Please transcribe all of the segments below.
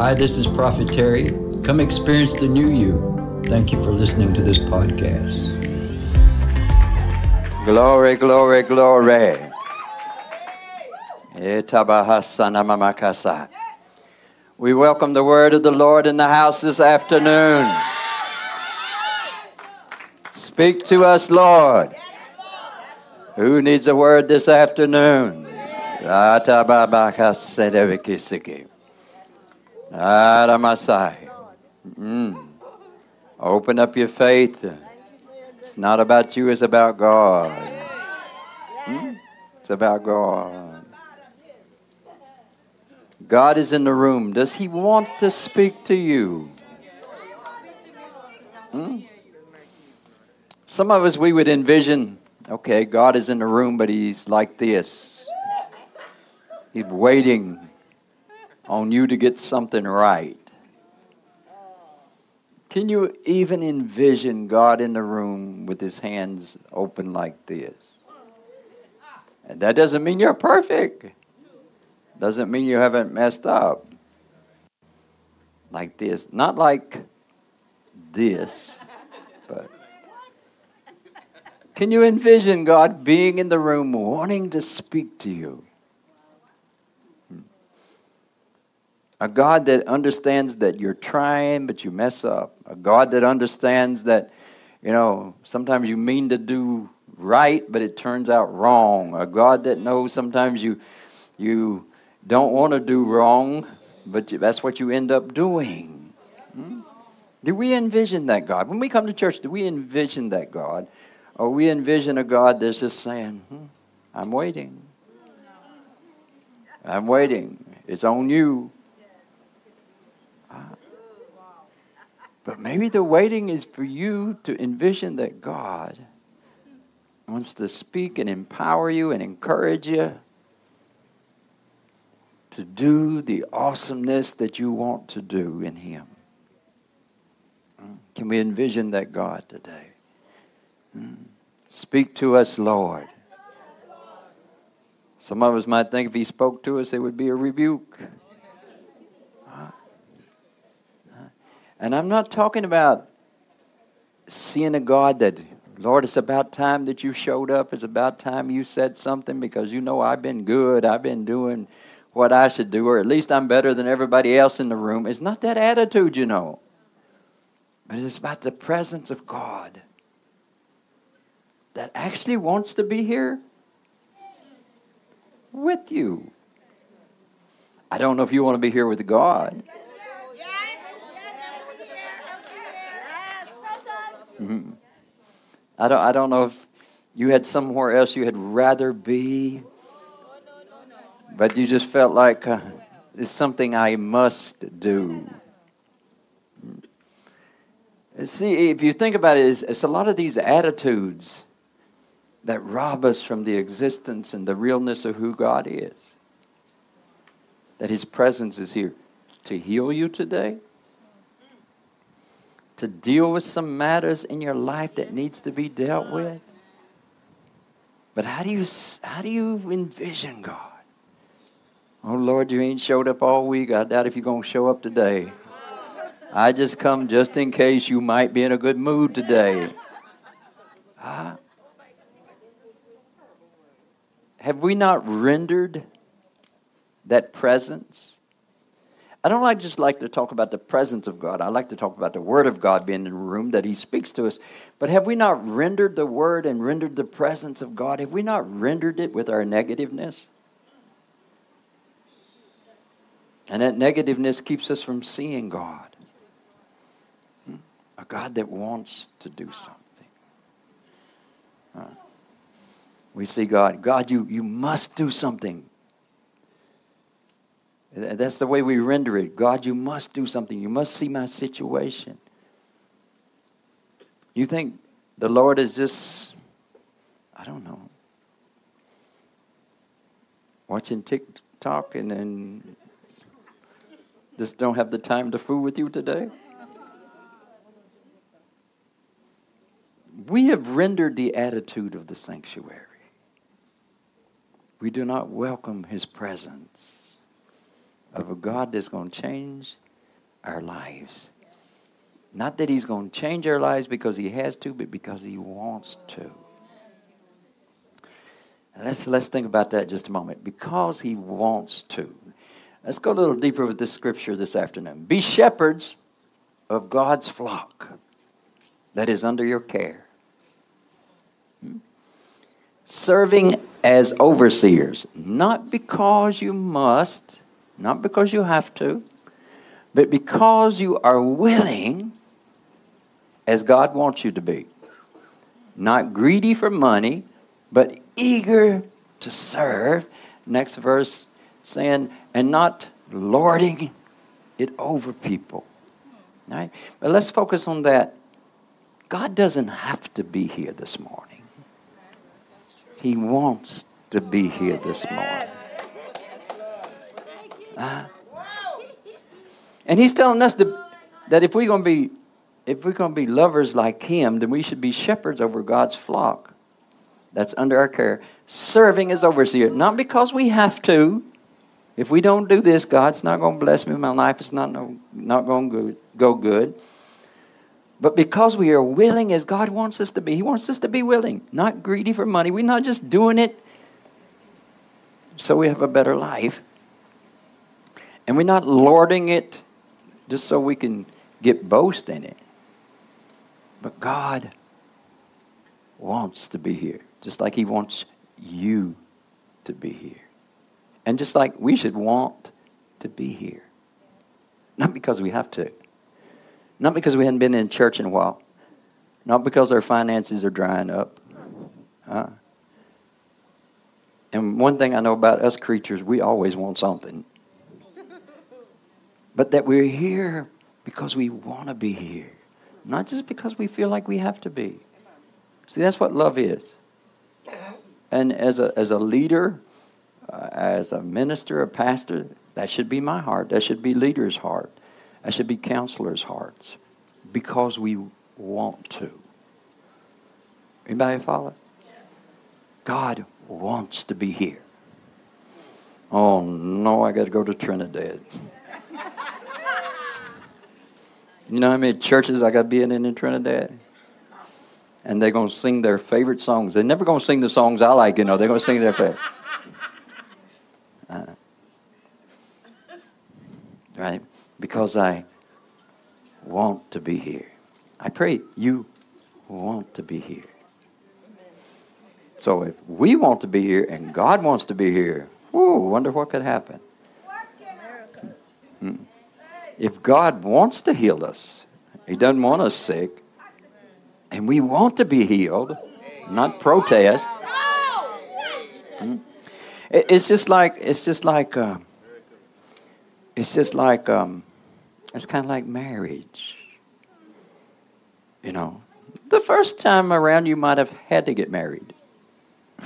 Hi, this is Prophet Terry. Come experience the new you. Thank you for listening to this podcast. Glory, glory, glory. Eh, we welcome the word of the Lord in the house this afternoon. Speak to us, Lord. Who needs a word this afternoon? Mm. Open up your faith. It's not about you, it's about God. Hmm? It's about God. God is in the room. Does He want to speak to you? Hmm? Some of us, we would envision okay, God is in the room, but He's like this. He's waiting on you to get something right. Can you even envision God in the room with his hands open like this? And that doesn't mean you're perfect. Doesn't mean you haven't messed up. Like this. Not like this, but can you envision God being in the room wanting to speak to you? A God that understands that you're trying, but you mess up. A God that understands that, you know, sometimes you mean to do right, but it turns out wrong. A God that knows sometimes you, you don't want to do wrong, but that's what you end up doing. Hmm? Do we envision that God? When we come to church, do we envision that God? Or we envision a God that's just saying, hmm, I'm waiting. I'm waiting. It's on you. But maybe the waiting is for you to envision that God wants to speak and empower you and encourage you to do the awesomeness that you want to do in Him. Can we envision that God today? Speak to us, Lord. Some of us might think if He spoke to us, it would be a rebuke. And I'm not talking about seeing a God that, Lord, it's about time that you showed up. It's about time you said something because you know I've been good. I've been doing what I should do, or at least I'm better than everybody else in the room. It's not that attitude, you know. But it's about the presence of God that actually wants to be here with you. I don't know if you want to be here with God. Mm-hmm. I don't, I don't know if you had somewhere else you had rather be, but you just felt like uh, it's something I must do. See, if you think about it, it's, it's a lot of these attitudes that rob us from the existence and the realness of who God is. That His presence is here to heal you today to deal with some matters in your life that needs to be dealt with. But how do you how do you envision God? Oh Lord, you ain't showed up all week. I doubt if you're gonna show up today. I just come just in case you might be in a good mood today. Have we not rendered that presence? I don't like just like to talk about the presence of God. I like to talk about the Word of God being in the room that He speaks to us. But have we not rendered the Word and rendered the presence of God? Have we not rendered it with our negativeness? And that negativeness keeps us from seeing God. Hmm? A God that wants to do something. We see God. God, you, you must do something. That's the way we render it. God, you must do something. You must see my situation. You think the Lord is just, I don't know, watching TikTok and then just don't have the time to fool with you today? We have rendered the attitude of the sanctuary. We do not welcome his presence of a God that's going to change our lives. Not that He's going to change our lives because He has to, but because He wants to. Let's, let's think about that just a moment. Because He wants to. Let's go a little deeper with this scripture this afternoon. Be shepherds of God's flock that is under your care. Hmm? Serving as overseers, not because you must, not because you have to, but because you are willing as God wants you to be. Not greedy for money, but eager to serve. Next verse saying, and not lording it over people. Right? But let's focus on that. God doesn't have to be here this morning. He wants to be here this morning. Uh, and he's telling us to, that if we're going to be if we're going to be lovers like him, then we should be shepherds over God's flock that's under our care, serving as overseer, not because we have to. If we don't do this, God's not going to bless me. My life is not, no, not going to go good. But because we are willing as God wants us to be, He wants us to be willing, not greedy for money. We're not just doing it so we have a better life. And we're not lording it just so we can get boast in it. But God wants to be here, just like He wants you to be here. And just like we should want to be here. Not because we have to. Not because we hadn't been in church in a while. Not because our finances are drying up. And one thing I know about us creatures, we always want something. But that we're here because we want to be here, not just because we feel like we have to be. See, that's what love is. And as a, as a leader, uh, as a minister, a pastor, that should be my heart. That should be leaders' heart. That should be counselors' hearts. Because we want to. Anybody follow? God wants to be here. Oh no, I got to go to Trinidad. You know how many churches I got to be in in Trinidad? And they're going to sing their favorite songs. They're never going to sing the songs I like, you know. They're going to sing their favorite. Uh, right? Because I want to be here. I pray you want to be here. So if we want to be here and God wants to be here, whoo, wonder what could happen. If God wants to heal us, He doesn't want us sick, and we want to be healed, not protest. Hmm. It's just like it's just like uh, it's just like um, it's kind of like marriage. You know, the first time around, you might have had to get married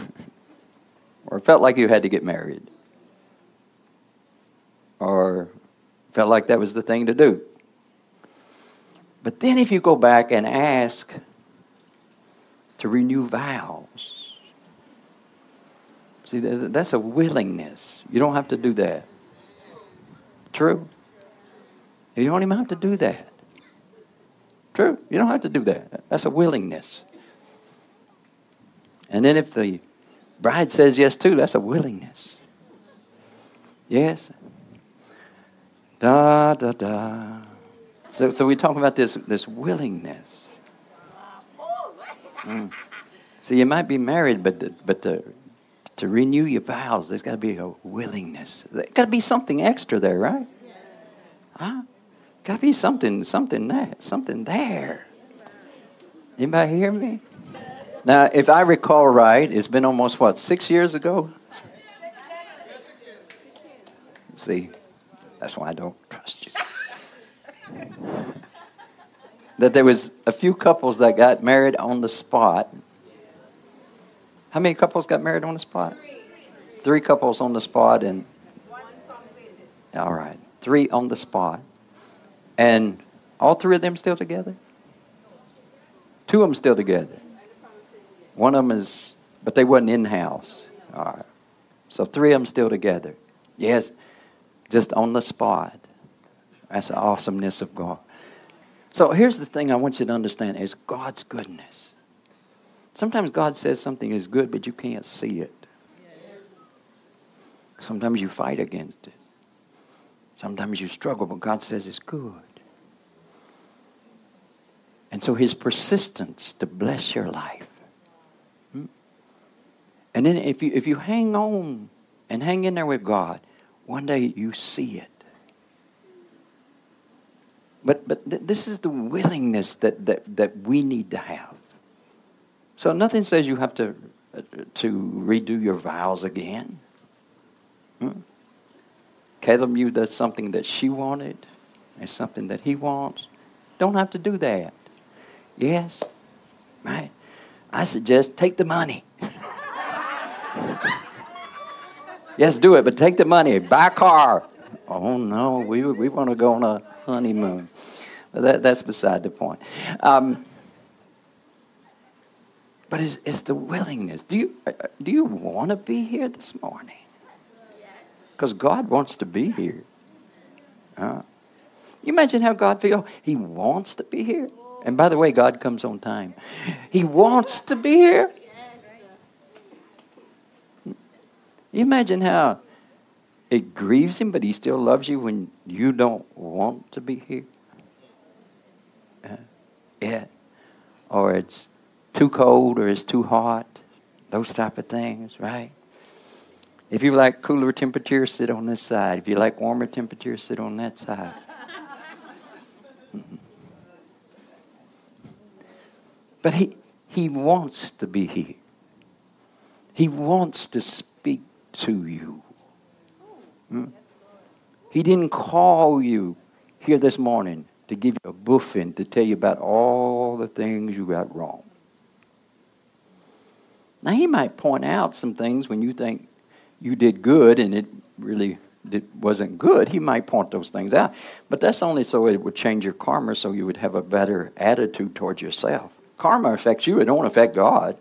or felt like you had to get married, or felt like that was the thing to do. But then, if you go back and ask to renew vows, see, that's a willingness. You don't have to do that. True? You don't even have to do that. True? You don't have to do that. That's a willingness. And then if the bride says yes too, that's a willingness. Yes. Da da da. So, so we talk about this this willingness. Mm. So you might be married, but the, but to, to renew your vows, there's got to be a willingness. There's got to be something extra there, right? Huh? Got to be something something there, something there. Anybody hear me? Now, if I recall right, it's been almost what six years ago. See, that's why I don't trust you. that there was a few couples that got married on the spot. How many couples got married on the spot? Three couples on the spot, and all right, three on the spot, and all three of them still together. Two of them still together. One of them is, but they wasn't in house. All right. So three of them still together. Yes, just on the spot. That's the awesomeness of God. So here's the thing I want you to understand is God's goodness. Sometimes God says something is good, but you can't see it. Sometimes you fight against it. Sometimes you struggle, but God says it's good. And so his persistence to bless your life. Hmm? And then if you, if you hang on and hang in there with God, one day you see it. But, but th- this is the willingness that, that, that we need to have. So nothing says you have to, uh, to redo your vows again. Hmm? Caleb knew that's something that she wanted. It's something that he wants. Don't have to do that. Yes, right? I suggest take the money. yes, do it, but take the money. Buy a car. Oh, no, we, we want to go on a honeymoon. But that, that's beside the point. Um, but it's, it's, the willingness. Do you, do you want to be here this morning? Because God wants to be here. Uh, you imagine how God feels? He wants to be here. And by the way, God comes on time. He wants to be here. You imagine how it grieves him, but he still loves you when you don't want to be here? Uh, yeah. Or it's too cold or it's too hot. Those type of things, right? If you like cooler temperature, sit on this side. If you like warmer temperature, sit on that side. but he, he wants to be here. He wants to speak to you. Hmm? He didn't call you here this morning to give you a buffing to tell you about all the things you got wrong. Now, he might point out some things when you think you did good and it really did, wasn't good, he might point those things out. But that's only so it would change your karma so you would have a better attitude towards yourself. Karma affects you, it don't affect God.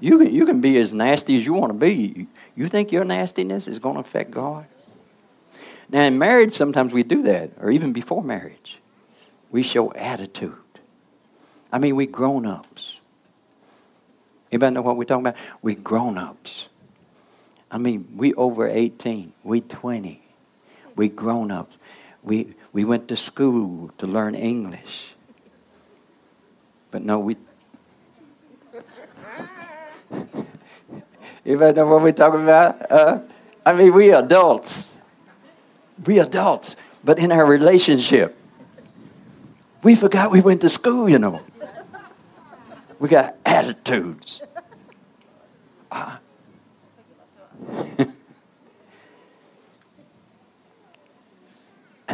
You can, you can be as nasty as you want to be. You think your nastiness is going to affect God? Now, in marriage, sometimes we do that, or even before marriage. We show attitude. I mean, we grown ups. Anybody know what we're talking about? We grown ups. I mean, we over 18, we 20, we grown ups. We, we went to school to learn English. But no, we. Anybody know what we're talking about? Uh, I mean, we adults. We adults. But in our relationship, we forgot we went to school, you know. We got attitudes. Uh, and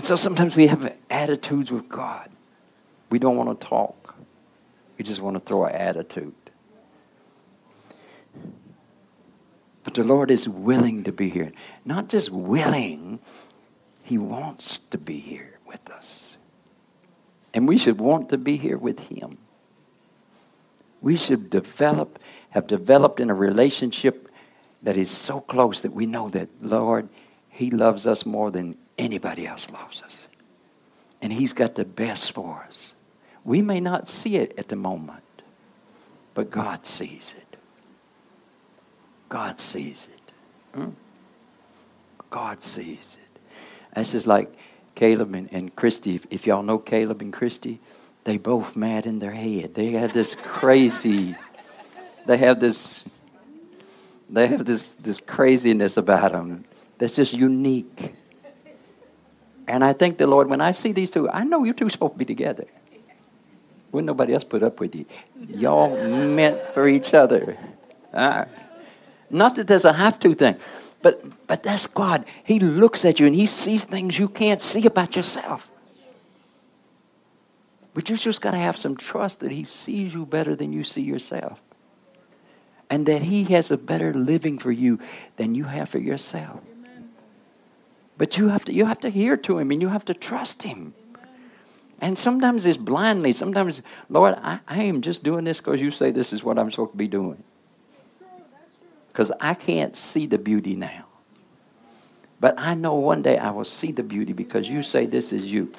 so sometimes we have attitudes with God. We don't want to talk, we just want to throw an attitude. But the Lord is willing to be here. Not just willing, He wants to be here with us. And we should want to be here with Him. We should develop, have developed in a relationship that is so close that we know that, Lord, He loves us more than anybody else loves us. And He's got the best for us. We may not see it at the moment, but God sees it. God sees it. Hmm? God sees it. That's just like Caleb and, and Christy. If, if y'all know Caleb and Christy, they both mad in their head. They have this crazy, they have this they have this, this craziness about them that's just unique. And I thank the Lord, when I see these two, I know you two supposed to be together. Wouldn't nobody else put up with you? Y'all meant for each other. Uh, not that there's a have to thing, but, but that's God. He looks at you and He sees things you can't see about yourself. But you just got to have some trust that He sees you better than you see yourself and that He has a better living for you than you have for yourself. Amen. But you have to you have to hear to Him and you have to trust Him. Amen. And sometimes it's blindly. Sometimes, Lord, I, I am just doing this because you say this is what I'm supposed to be doing. Because I can't see the beauty now. But I know one day I will see the beauty because you say this is you.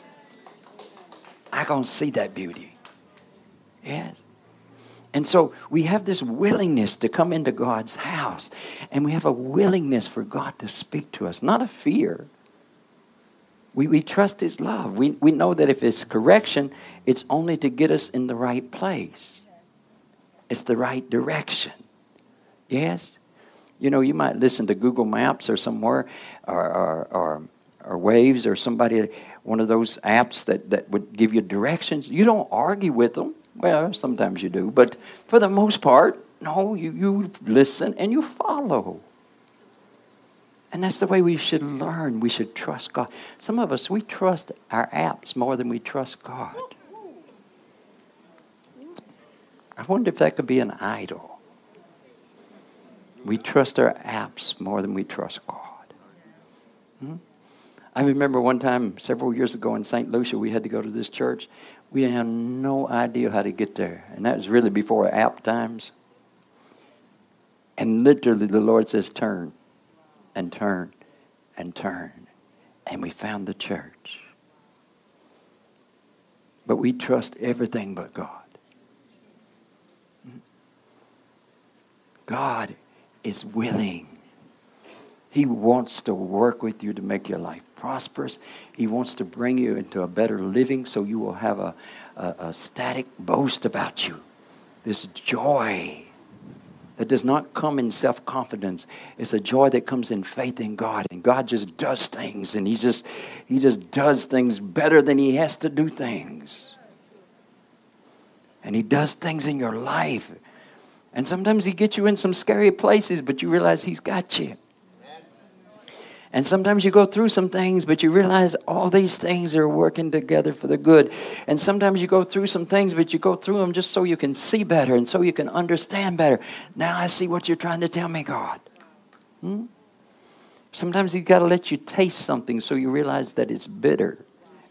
I gonna see that beauty. Yes. And so we have this willingness to come into God's house, and we have a willingness for God to speak to us, not a fear. We, we trust His love. We, we know that if it's correction, it's only to get us in the right place, it's the right direction. Yes? You know, you might listen to Google Maps or somewhere, or, or, or, or Waze, or somebody, one of those apps that, that would give you directions. You don't argue with them. Well, sometimes you do, but for the most part, no, you, you listen and you follow. And that's the way we should learn. We should trust God. Some of us, we trust our apps more than we trust God. I wonder if that could be an idol. We trust our apps more than we trust God. Hmm? I remember one time several years ago in St. Lucia, we had to go to this church. We had no idea how to get there. And that was really before app times. And literally, the Lord says, turn and turn and turn. And we found the church. But we trust everything but God. God is willing. He wants to work with you to make your life prosperous. He wants to bring you into a better living so you will have a, a, a static boast about you. This joy that does not come in self confidence. It's a joy that comes in faith in God. And God just does things, and He just, he just does things better than He has to do things. And He does things in your life. And sometimes He gets you in some scary places, but you realize He's got you. And sometimes you go through some things, but you realize all these things are working together for the good. And sometimes you go through some things, but you go through them just so you can see better and so you can understand better. Now I see what you're trying to tell me, God. Hmm? Sometimes He's got to let you taste something so you realize that it's bitter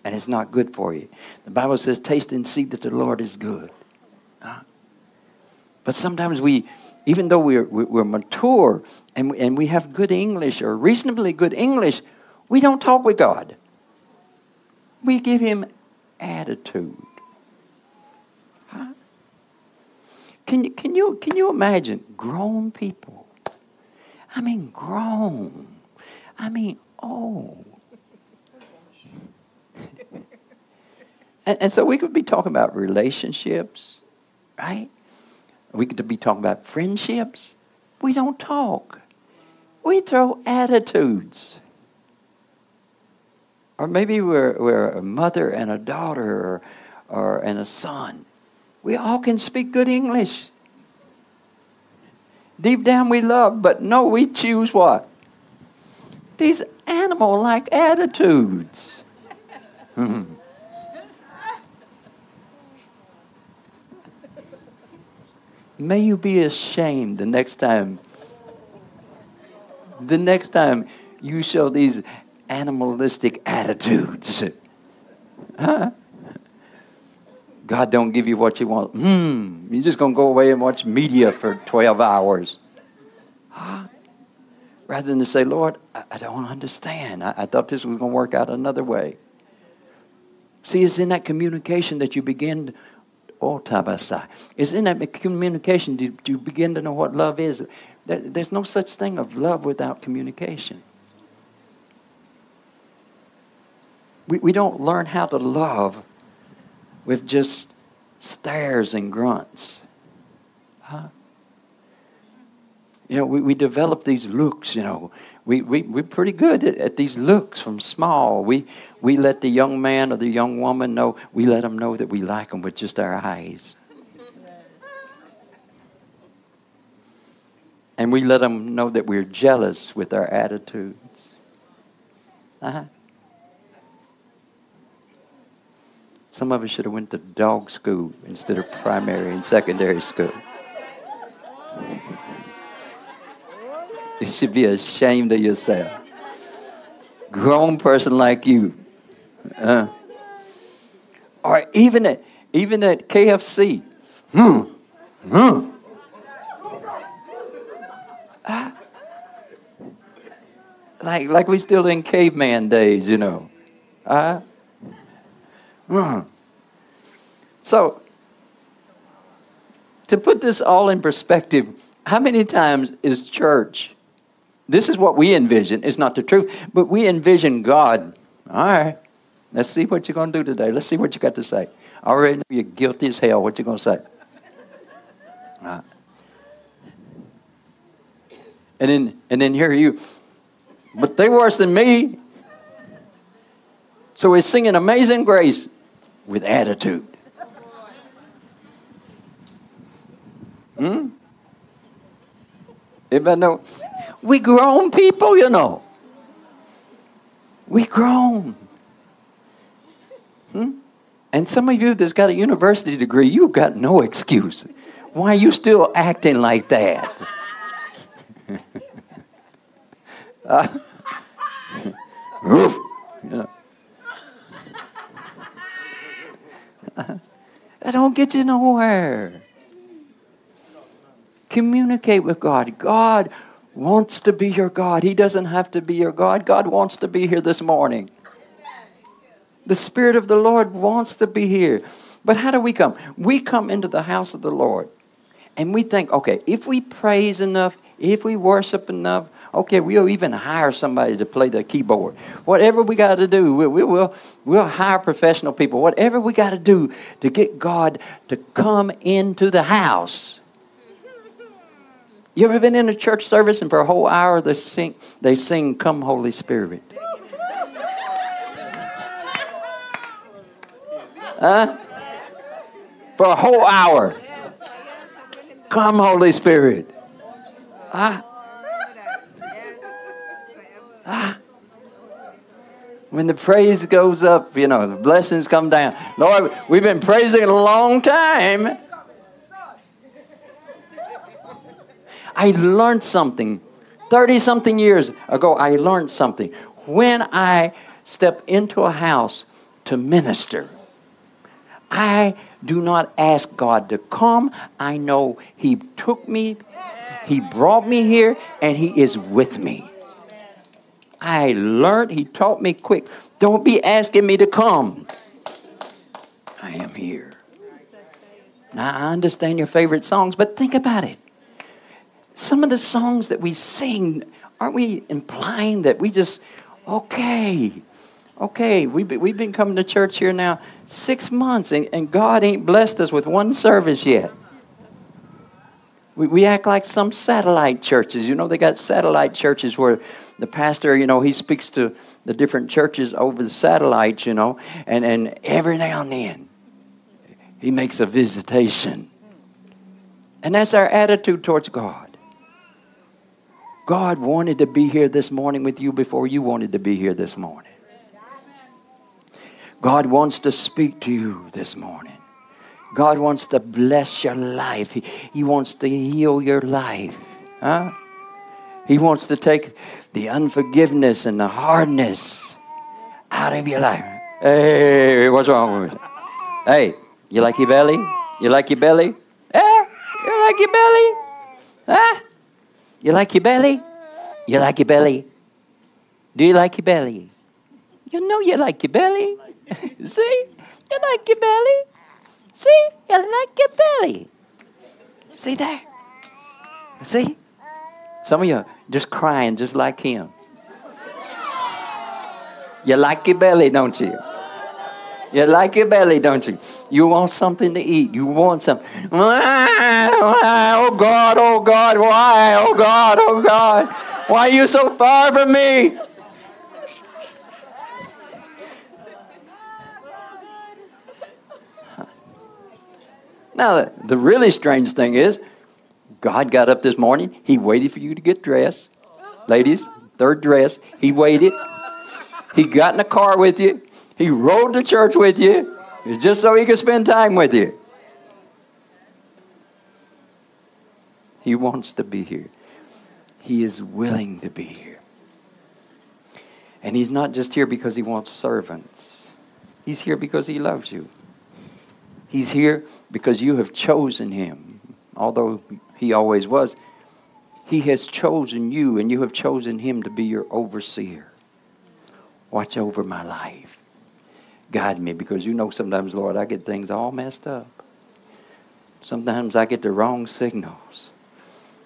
and it's not good for you. The Bible says, Taste and see that the Lord is good. But sometimes we, even though we're, we're mature and, and we have good English or reasonably good English, we don't talk with God. We give Him attitude. Huh? Can, you, can, you, can you imagine grown people? I mean, grown. I mean, old. and, and so we could be talking about relationships, right? We could be talking about friendships. We don't talk. We throw attitudes. Or maybe we're, we're a mother and a daughter or, or and a son. We all can speak good English. Deep down we love, but no, we choose what? These animal like attitudes. Mm-hmm. May you be ashamed the next time. The next time you show these animalistic attitudes. Huh? God don't give you what you want. Hmm. You're just going to go away and watch media for 12 hours. Huh? Rather than to say, Lord, I, I don't understand. I, I thought this was going to work out another way. See, it's in that communication that you begin Oh, tabasai. It's in that communication do you begin to know what love is. There's no such thing of love without communication. We, we don't learn how to love with just stares and grunts. Huh? You know, we, we develop these looks, you know. We, we, we're pretty good at, at these looks from small. We, we let the young man or the young woman know, we let them know that we like them with just our eyes. And we let them know that we're jealous with our attitudes. Uh-huh. Some of us should have went to dog school instead of primary and secondary school. You should be ashamed of yourself. Grown person like you. Uh, or even at, even at KFC. Hmm. Hmm. like like we still in caveman days, you know. Uh, mm. So, to put this all in perspective, how many times is church? This is what we envision. It's not the truth, but we envision God. All right, let's see what you're going to do today. Let's see what you got to say. I already know you're guilty as hell. What you going to say? Right. And then, and then here you, but they worse than me. So we're singing Amazing Grace with attitude. Hmm? Anybody know? We grown people, you know. We grown. Hmm? And some of you that's got a university degree, you've got no excuse. Why are you still acting like that? uh, that don't get you nowhere. Communicate with God. God wants to be your God. He doesn't have to be your God. God wants to be here this morning. The Spirit of the Lord wants to be here. But how do we come? We come into the house of the Lord and we think, okay, if we praise enough, if we worship enough, okay, we'll even hire somebody to play the keyboard. Whatever we got to do, we, we will we'll hire professional people. Whatever we got to do to get God to come into the house. You ever been in a church service and for a whole hour they sing, they sing Come Holy Spirit? Huh? For a whole hour. Come, Holy Spirit. Ah. When the praise goes up, you know, the blessings come down. Lord, we've been praising a long time. I learned something 30 something years ago. I learned something. When I step into a house to minister, I do not ask God to come. I know He took me, He brought me here, and He is with me. I learned, He taught me quick. Don't be asking me to come. I am here. Now, I understand your favorite songs, but think about it. Some of the songs that we sing, aren't we implying that we just, okay, okay, we've been, we've been coming to church here now six months, and, and God ain't blessed us with one service yet. We, we act like some satellite churches. You know, they got satellite churches where the pastor, you know, he speaks to the different churches over the satellites, you know, and, and every now and then he makes a visitation. And that's our attitude towards God. God wanted to be here this morning with you before you wanted to be here this morning. God wants to speak to you this morning. God wants to bless your life. He, he wants to heal your life. Huh? He wants to take the unforgiveness and the hardness out of your life. Hey, what's wrong with you? Hey, you like your belly? You like your belly? Eh? You like your belly? Huh? You like your belly? You like your belly? Do you like your belly? You know you like your belly. See? You like your belly. See? You like your belly. See there? See? Some of you just crying just like him. You like your belly, don't you? You like your belly, don't you? You want something to eat. You want something. Oh God, oh God, why? Oh God, oh God. Why are you so far from me? Now, the really strange thing is, God got up this morning. He waited for you to get dressed. Ladies, third dress. He waited. He got in the car with you. He rode to church with you just so he could spend time with you. He wants to be here. He is willing to be here. And he's not just here because he wants servants. He's here because he loves you. He's here because you have chosen him. Although he always was, He has chosen you, and you have chosen Him to be your overseer. Watch over my life. Guide me, because you know sometimes, Lord, I get things all messed up. Sometimes I get the wrong signals.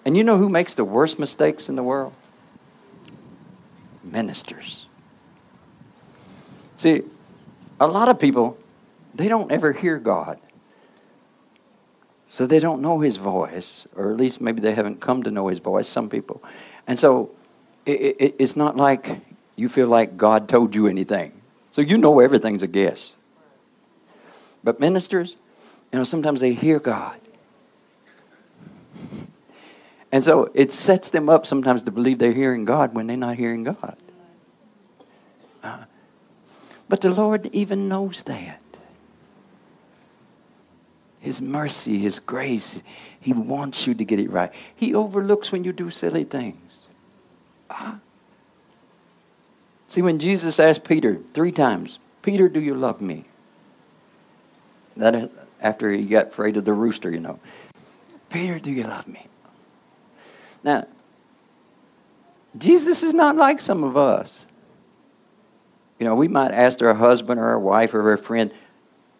And you know who makes the worst mistakes in the world? Ministers. See, a lot of people, they don't ever hear God. So they don't know his voice, or at least maybe they haven't come to know his voice, some people. And so it, it, it's not like you feel like God told you anything. So you know everything's a guess. But ministers, you know, sometimes they hear God. And so it sets them up sometimes to believe they're hearing God when they're not hearing God. Uh, but the Lord even knows that. His mercy, His grace, He wants you to get it right. He overlooks when you do silly things. Uh, see, when Jesus asked Peter three times, Peter, do you love me? That after he got afraid of the rooster, you know. Peter, do you love me? Now, Jesus is not like some of us. You know, we might ask our husband or our wife or our friend,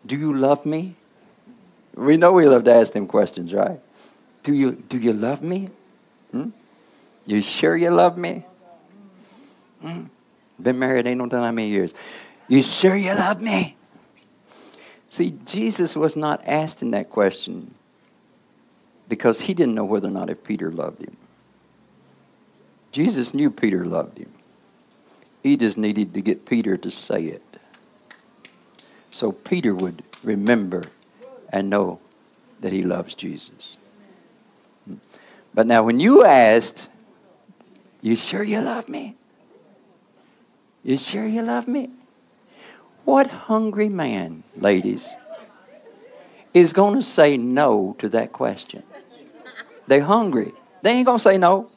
Do you love me? We know we love to ask them questions, right? Do you, do you love me? Hmm? You sure you love me? Hmm? Been married ain't no telling how many years. You sure you love me? See, Jesus was not asking that question because he didn't know whether or not if Peter loved him. Jesus knew Peter loved him. He just needed to get Peter to say it. So Peter would remember and know that he loves Jesus. But now, when you asked, You sure you love me? You sure you love me? What hungry man, ladies, is going to say no to that question? They're hungry. They ain't going to say no.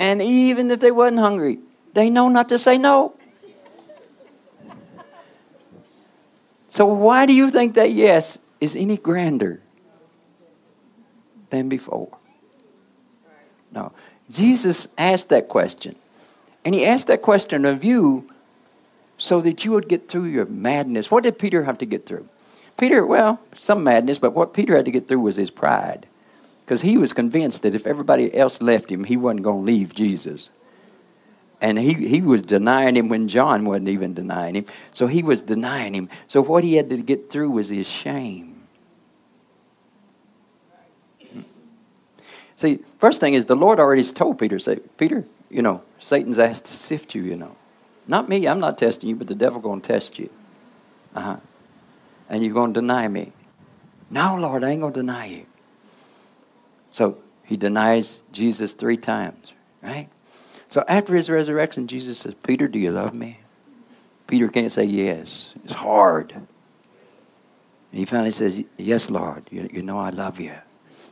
And even if they wasn't hungry, they know not to say no. So why do you think that yes is any grander than before? No. Jesus asked that question. And he asked that question of you so that you would get through your madness. What did Peter have to get through? Peter, well, some madness, but what Peter had to get through was his pride. Because he was convinced that if everybody else left him, he wasn't going to leave Jesus. And he, he was denying him when John wasn't even denying him. So he was denying him. So what he had to get through was his shame. See, first thing is the Lord already told Peter, say, Peter, you know, Satan's asked to sift you, you know. Not me, I'm not testing you, but the devil going to test you. Uh-huh. And you're going to deny me. No, Lord, I ain't going to deny you. So he denies Jesus three times, right? So after his resurrection, Jesus says, Peter, do you love me? Peter can't say yes. It's hard. And he finally says, Yes, Lord, you, you know I love you.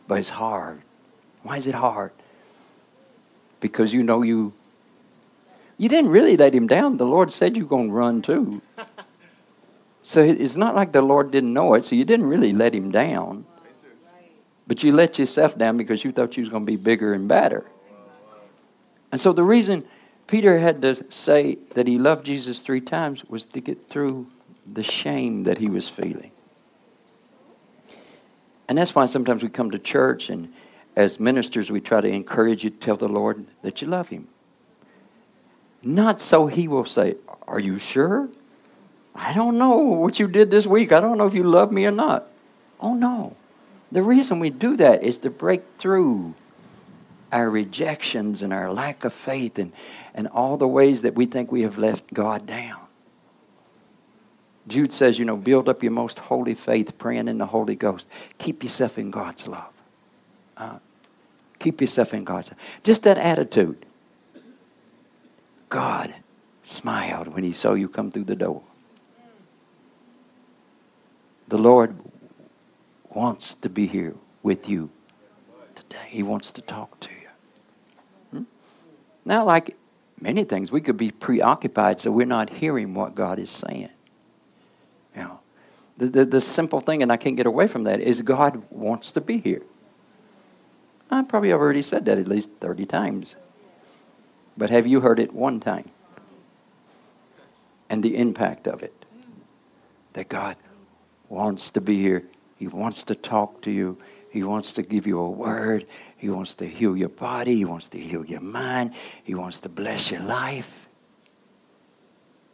But it's hard. Why is it hard? Because you know you you didn't really let him down. The Lord said you're going to run too. So it's not like the Lord didn't know it, so you didn't really let him down. But you let yourself down because you thought you was going to be bigger and better. And so the reason Peter had to say that he loved Jesus three times was to get through the shame that he was feeling. And that's why sometimes we come to church and as ministers we try to encourage you to tell the Lord that you love him. Not so he will say, Are you sure? I don't know what you did this week. I don't know if you love me or not. Oh, no. The reason we do that is to break through our rejections and our lack of faith and, and all the ways that we think we have left God down. Jude says, you know, build up your most holy faith, praying in the Holy Ghost. Keep yourself in God's love. Uh, keep yourself in God's love. Just that attitude. God smiled when he saw you come through the door. The Lord wants to be here with you today. He wants to talk to you. Hmm? Now, like many things, we could be preoccupied so we're not hearing what God is saying. You know, the, the, the simple thing, and I can't get away from that, is God wants to be here. I probably have already said that at least 30 times. But have you heard it one time? And the impact of it. That God wants to be here. He wants to talk to you. He wants to give you a word. He wants to heal your body. He wants to heal your mind. He wants to bless your life.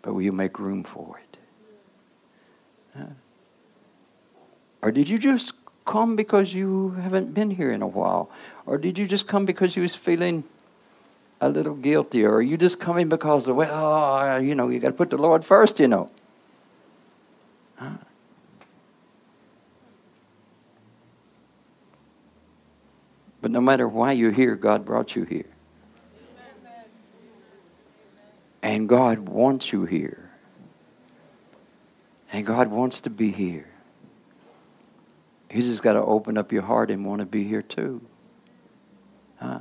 But will you make room for it? Huh? Or did you just come because you haven't been here in a while? Or did you just come because you was feeling a little guilty? Or are you just coming because, of, well, uh, you know, you got to put the Lord first, you know? Huh? But no matter why you're here, God brought you here. And God wants you here. And God wants to be here. You just got to open up your heart and want to be here too. Huh?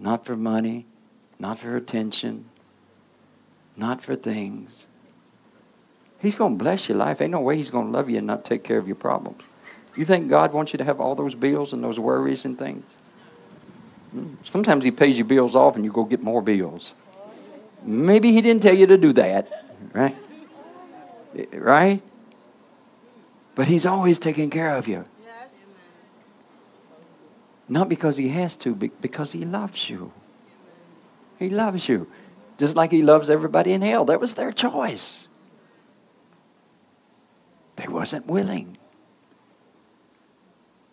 Not for money, not for attention, not for things. He's going to bless your life. Ain't no way He's going to love you and not take care of your problems. You think God wants you to have all those bills and those worries and things? Hmm. Sometimes He pays your bills off and you go get more bills. Maybe He didn't tell you to do that, right? Right? But He's always taking care of you. Not because He has to, but because He loves you. He loves you. Just like He loves everybody in hell. That was their choice. They wasn't willing.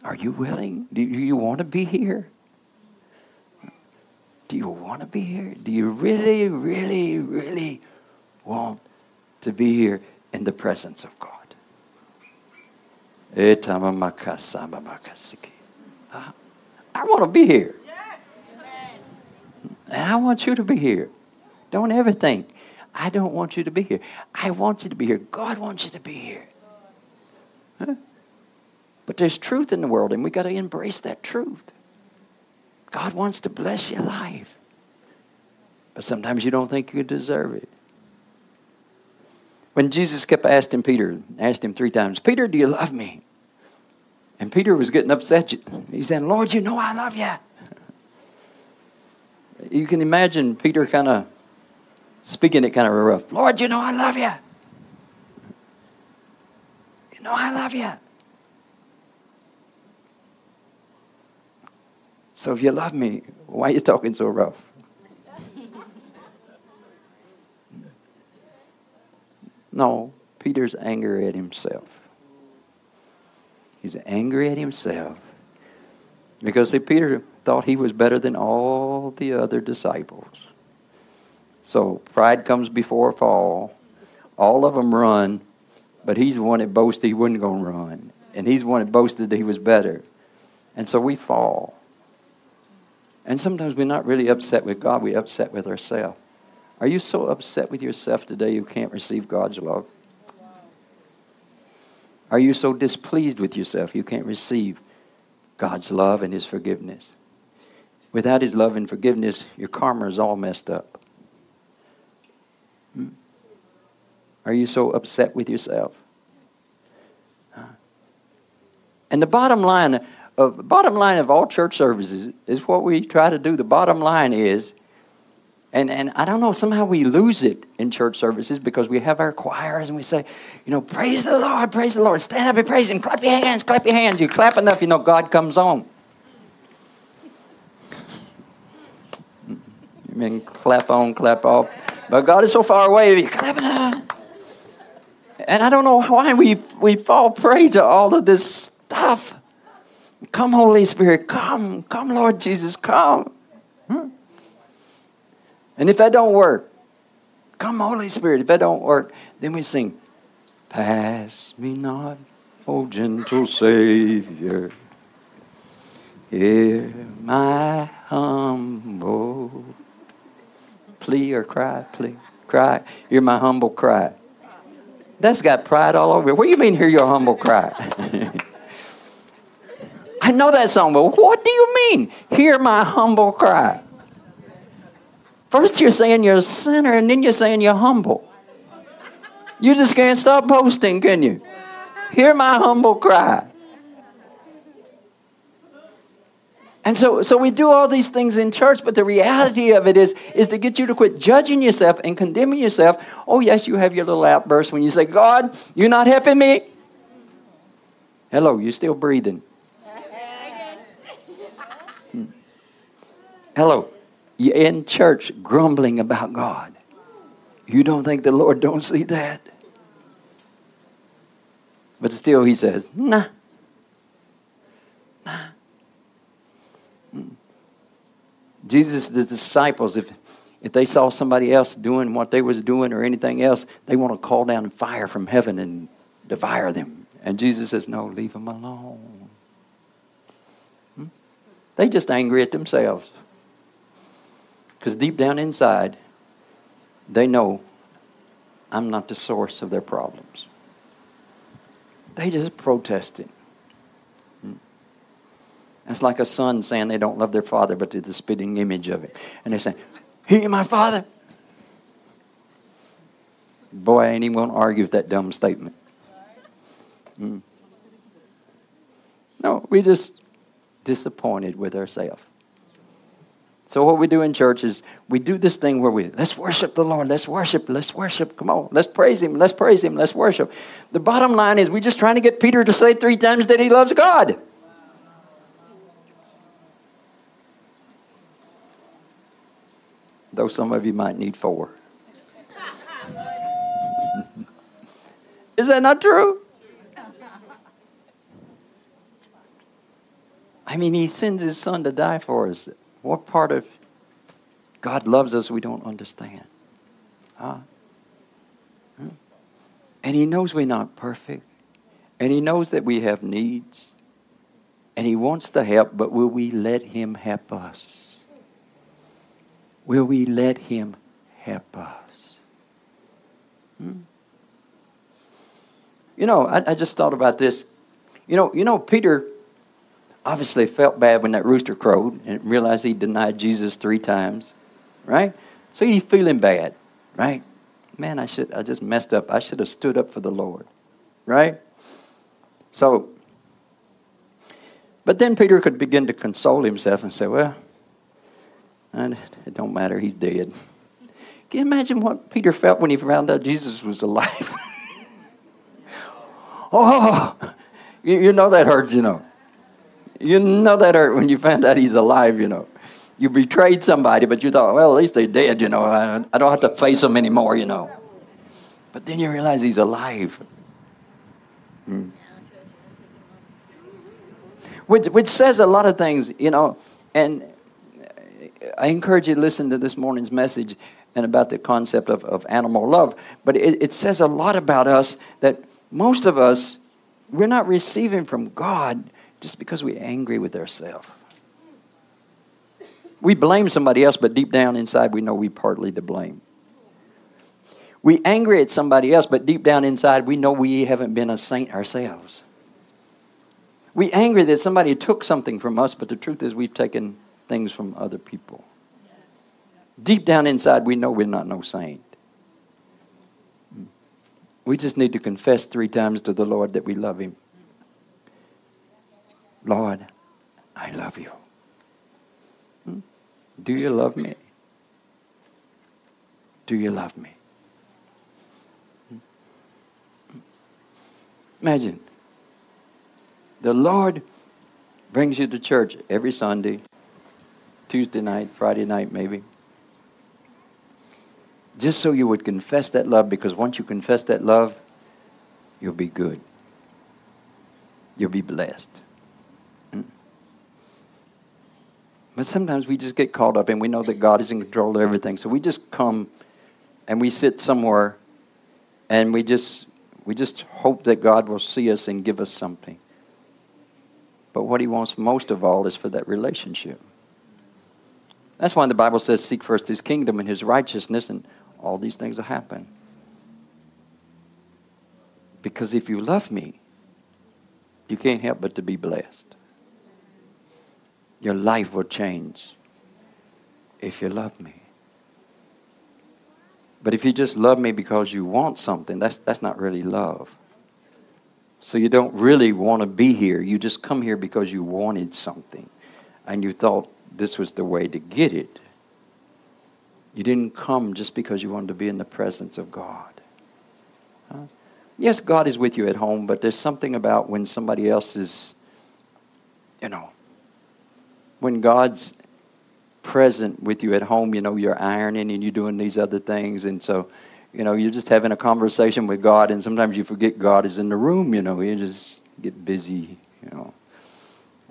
Are you willing? Do you want to be here? Do you want to be here? Do you really, really, really want to be here in the presence of God? Eh, I want to be here. And I want you to be here. Don't ever think, I don't want you to be here. I want you to be here. God wants you to be here. Huh? But there's truth in the world, and we got to embrace that truth. God wants to bless your life. But sometimes you don't think you deserve it. When Jesus kept asking Peter, asked him three times, Peter, do you love me? And Peter was getting upset. He said, Lord, you know I love you. You can imagine Peter kind of speaking it kind of rough. Lord, you know I love you. You know I love you. So if you love me, why are you talking so rough? No, Peter's angry at himself. He's angry at himself because see, Peter thought he was better than all the other disciples. So pride comes before a fall. All of them run, but he's the one that boasted he wasn't going to run. And he's the one that boasted that he was better. And so we fall. And sometimes we're not really upset with God, we're upset with ourselves. Are you so upset with yourself today you can't receive God's love? Are you so displeased with yourself you can't receive God's love and His forgiveness? Without His love and forgiveness, your karma is all messed up. Hmm? Are you so upset with yourself? And the bottom line of bottom line of all church services is what we try to do. The bottom line is, and, and I don't know, somehow we lose it in church services because we have our choirs and we say, you know, praise the Lord, praise the Lord. Stand up and praise Him. Clap your hands, clap your hands. You clap enough, you know God comes on. You mean clap on, clap off. But God is so far away, you clap on. And I don't know why we, we fall prey to all of this stuff. Come, Holy Spirit, come. Come, Lord Jesus, come. Hmm? And if that don't work, come, Holy Spirit. If that don't work, then we sing, Pass me not, O gentle Savior. Hear my humble plea or cry, plea, cry. Hear my humble cry. That's got pride all over it. What do you mean, hear your humble cry? I know that song, but what do you mean? Hear my humble cry. First you're saying you're a sinner, and then you're saying you're humble. You just can't stop boasting, can you? Hear my humble cry. And so, so we do all these things in church, but the reality of it is, is to get you to quit judging yourself and condemning yourself. Oh, yes, you have your little outburst when you say, God, you're not helping me. Hello, you're still breathing. Hmm. Hello, you're in church grumbling about God. You don't think the Lord don't see that? But still, he says, nah. Nah. Jesus, the disciples, if, if they saw somebody else doing what they was doing or anything else, they want to call down fire from heaven and devour them. And Jesus says, no, leave them alone. Hmm? They just angry at themselves. Because deep down inside, they know I'm not the source of their problems. They just protesting. Hmm. It's like a son saying they don't love their father, but they're the spitting image of it. And they say, He my father. Boy, I ain't even going to argue with that dumb statement. Mm. No, we just disappointed with ourselves. So what we do in church is we do this thing where we let's worship the Lord, let's worship, let's worship. Come on, let's praise Him, let's praise Him, let's worship. The bottom line is we're just trying to get Peter to say three times that he loves God. Though some of you might need four. is that not true? I mean, he sends his son to die for us. What part of God loves us we don't understand? Huh? Hmm? And He knows we're not perfect. And He knows that we have needs. And He wants to help, but will we let Him help us? Will we let Him help us? Hmm? You know, I, I just thought about this. You know, you know, Peter obviously felt bad when that rooster crowed and realized he denied Jesus three times, right? So he's feeling bad, right? Man, I should I just messed up. I should have stood up for the Lord, right? So, but then Peter could begin to console himself and say, "Well, it don't matter. He's dead." Can you imagine what Peter felt when he found out Jesus was alive? oh, you, you know that hurts, you know. You know that hurt when you found out he's alive, you know. You betrayed somebody, but you thought, well, at least they're dead, you know. I, I don't have to face them anymore, you know. But then you realize he's alive. Hmm. Which, which says a lot of things, you know. And I encourage you to listen to this morning's message and about the concept of, of animal love. But it, it says a lot about us that most of us, we're not receiving from God just because we're angry with ourselves. We blame somebody else, but deep down inside, we know we're partly to blame. We angry at somebody else, but deep down inside, we know we haven't been a saint ourselves. We angry that somebody took something from us, but the truth is we've taken things from other people. Deep down inside, we know we're not no saint. We just need to confess three times to the Lord that we love Him. Lord, I love you. Hmm? Do you love me? Do you love me? Imagine the Lord brings you to church every Sunday, Tuesday night, Friday night, maybe. Just so you would confess that love, because once you confess that love, you'll be good. You'll be blessed. But sometimes we just get caught up and we know that God is in control of everything. So we just come and we sit somewhere and we just we just hope that God will see us and give us something. But what he wants most of all is for that relationship. That's why the Bible says, Seek first his kingdom and his righteousness, and all these things will happen. Because if you love me, you can't help but to be blessed. Your life will change if you love me. But if you just love me because you want something, that's, that's not really love. So you don't really want to be here. You just come here because you wanted something. and you thought this was the way to get it. You didn't come just because you wanted to be in the presence of God. Huh? Yes, God is with you at home, but there's something about when somebody else is, you know, when God's present with you at home, you know, you're ironing and you're doing these other things. And so, you know, you're just having a conversation with God, and sometimes you forget God is in the room, you know, you just get busy, you know.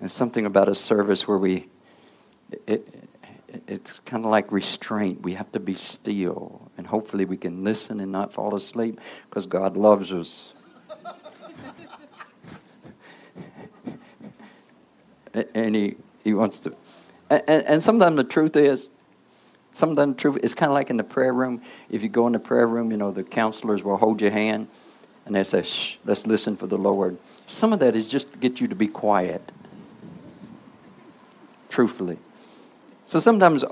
And something about a service where we, it, it's kind of like restraint. We have to be still, and hopefully we can listen and not fall asleep because God loves us. and he, he wants to. And, and sometimes the truth is, sometimes the truth is kind of like in the prayer room. If you go in the prayer room, you know, the counselors will hold your hand and they say, shh, let's listen for the Lord. Some of that is just to get you to be quiet. Truthfully. So sometimes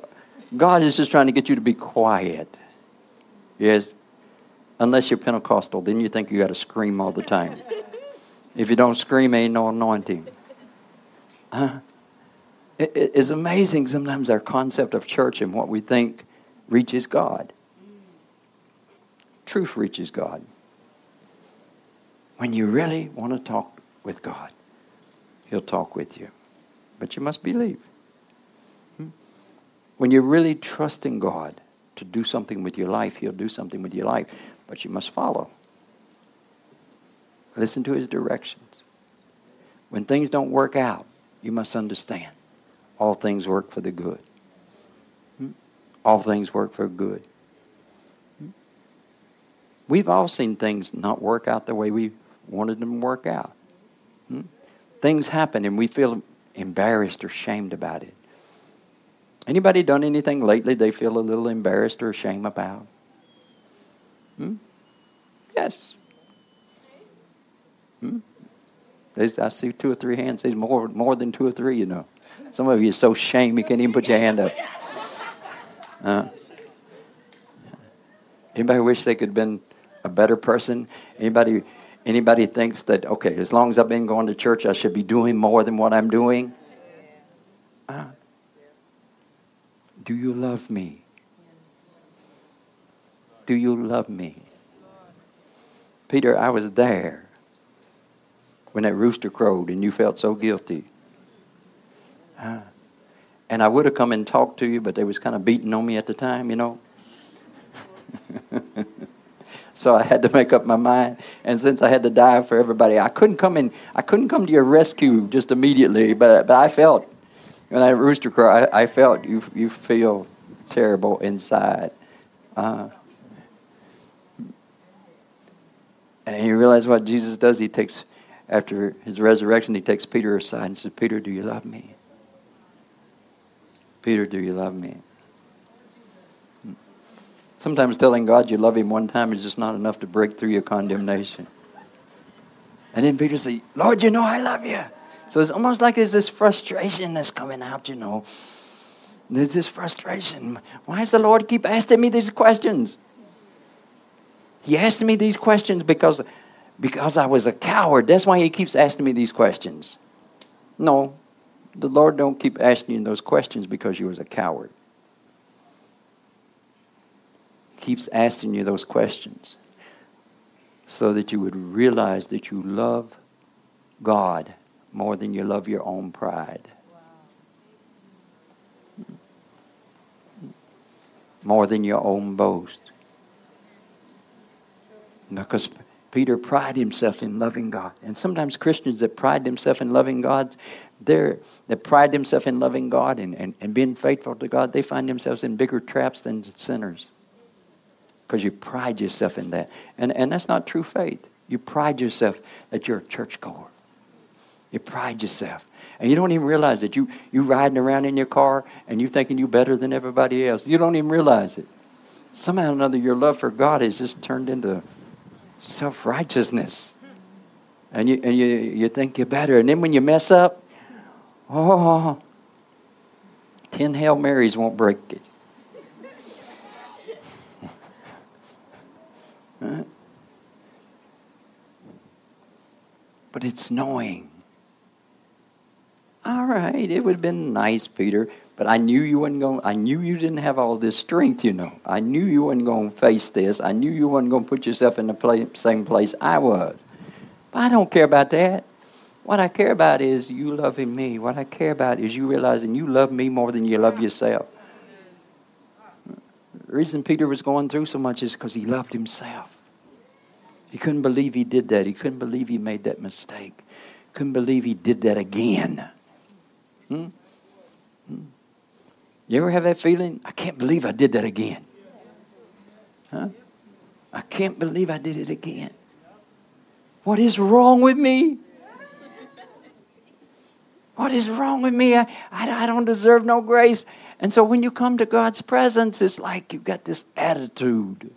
God is just trying to get you to be quiet. Yes? Unless you're Pentecostal, then you think you got to scream all the time. If you don't scream, ain't no anointing. Huh? It, it's amazing sometimes our concept of church and what we think reaches God. Truth reaches God. When you really want to talk with God, He'll talk with you. But you must believe hmm? when you're really trusting God to do something with your life, He'll do something with your life, but you must follow. Listen to His directions. When things don't work out, you must understand all things work for the good. All things work for good. We've all seen things not work out the way we wanted them to work out. Things happen and we feel embarrassed or shamed about it. Anybody done anything lately they feel a little embarrassed or ashamed about? Hmm? Yes. Hmm? I see two or three hands. There's more, more than two or three, you know. Some of you are so ashamed you can't even put your hand up. Uh, anybody wish they could have been a better person? Anybody, anybody thinks that, okay, as long as I've been going to church, I should be doing more than what I'm doing? Uh, do you love me? Do you love me? Peter, I was there when that rooster crowed and you felt so guilty. Uh, and I would have come and talked to you, but they was kind of beating on me at the time, you know. so I had to make up my mind. And since I had to die for everybody, I couldn't come in. I couldn't come to your rescue just immediately. But but I felt when that rooster crow, I, I, felt you, you feel terrible inside. Uh, and you realize what Jesus does? He takes, after his resurrection, he takes Peter aside and says, Peter, do you love me? Peter, do you love me? Sometimes telling God you love him one time is just not enough to break through your condemnation. And then Peter said, Lord, you know I love you. So it's almost like there's this frustration that's coming out, you know. There's this frustration. Why does the Lord keep asking me these questions? He asked me these questions because, because I was a coward. That's why he keeps asking me these questions. No, the Lord don't keep asking you those questions because you was a coward. Keeps asking you those questions so that you would realize that you love God more than you love your own pride. More than your own boast. Because Peter prided himself in loving God. And sometimes Christians that pride themselves in loving God, that pride themselves in loving God and, and, and being faithful to God, they find themselves in bigger traps than sinners. Because you pride yourself in that. And, and that's not true faith. You pride yourself that you're a churchgoer. You pride yourself. And you don't even realize that you you riding around in your car and you thinking you better than everybody else. You don't even realize it. Somehow or another your love for God has just turned into self-righteousness. And you and you, you think you're better. And then when you mess up, oh ten Hail Marys won't break it. But it's knowing all right, it would have been nice, Peter, but I knew you wasn't going. I knew you didn't have all this strength, you know. I knew you wasn't going to face this. I knew you wasn't going to put yourself in the play, same place I was. But I don't care about that. What I care about is you loving me. What I care about is you realizing you love me more than you love yourself. The reason Peter was going through so much is because he loved himself. He couldn't believe he did that. He couldn't believe he made that mistake. Couldn't believe he did that again. Hmm? Hmm? You ever have that feeling? I can't believe I did that again. Huh? I can't believe I did it again. What is wrong with me? What is wrong with me? I, I, don't deserve no grace. And so when you come to God's presence, it's like you've got this attitude.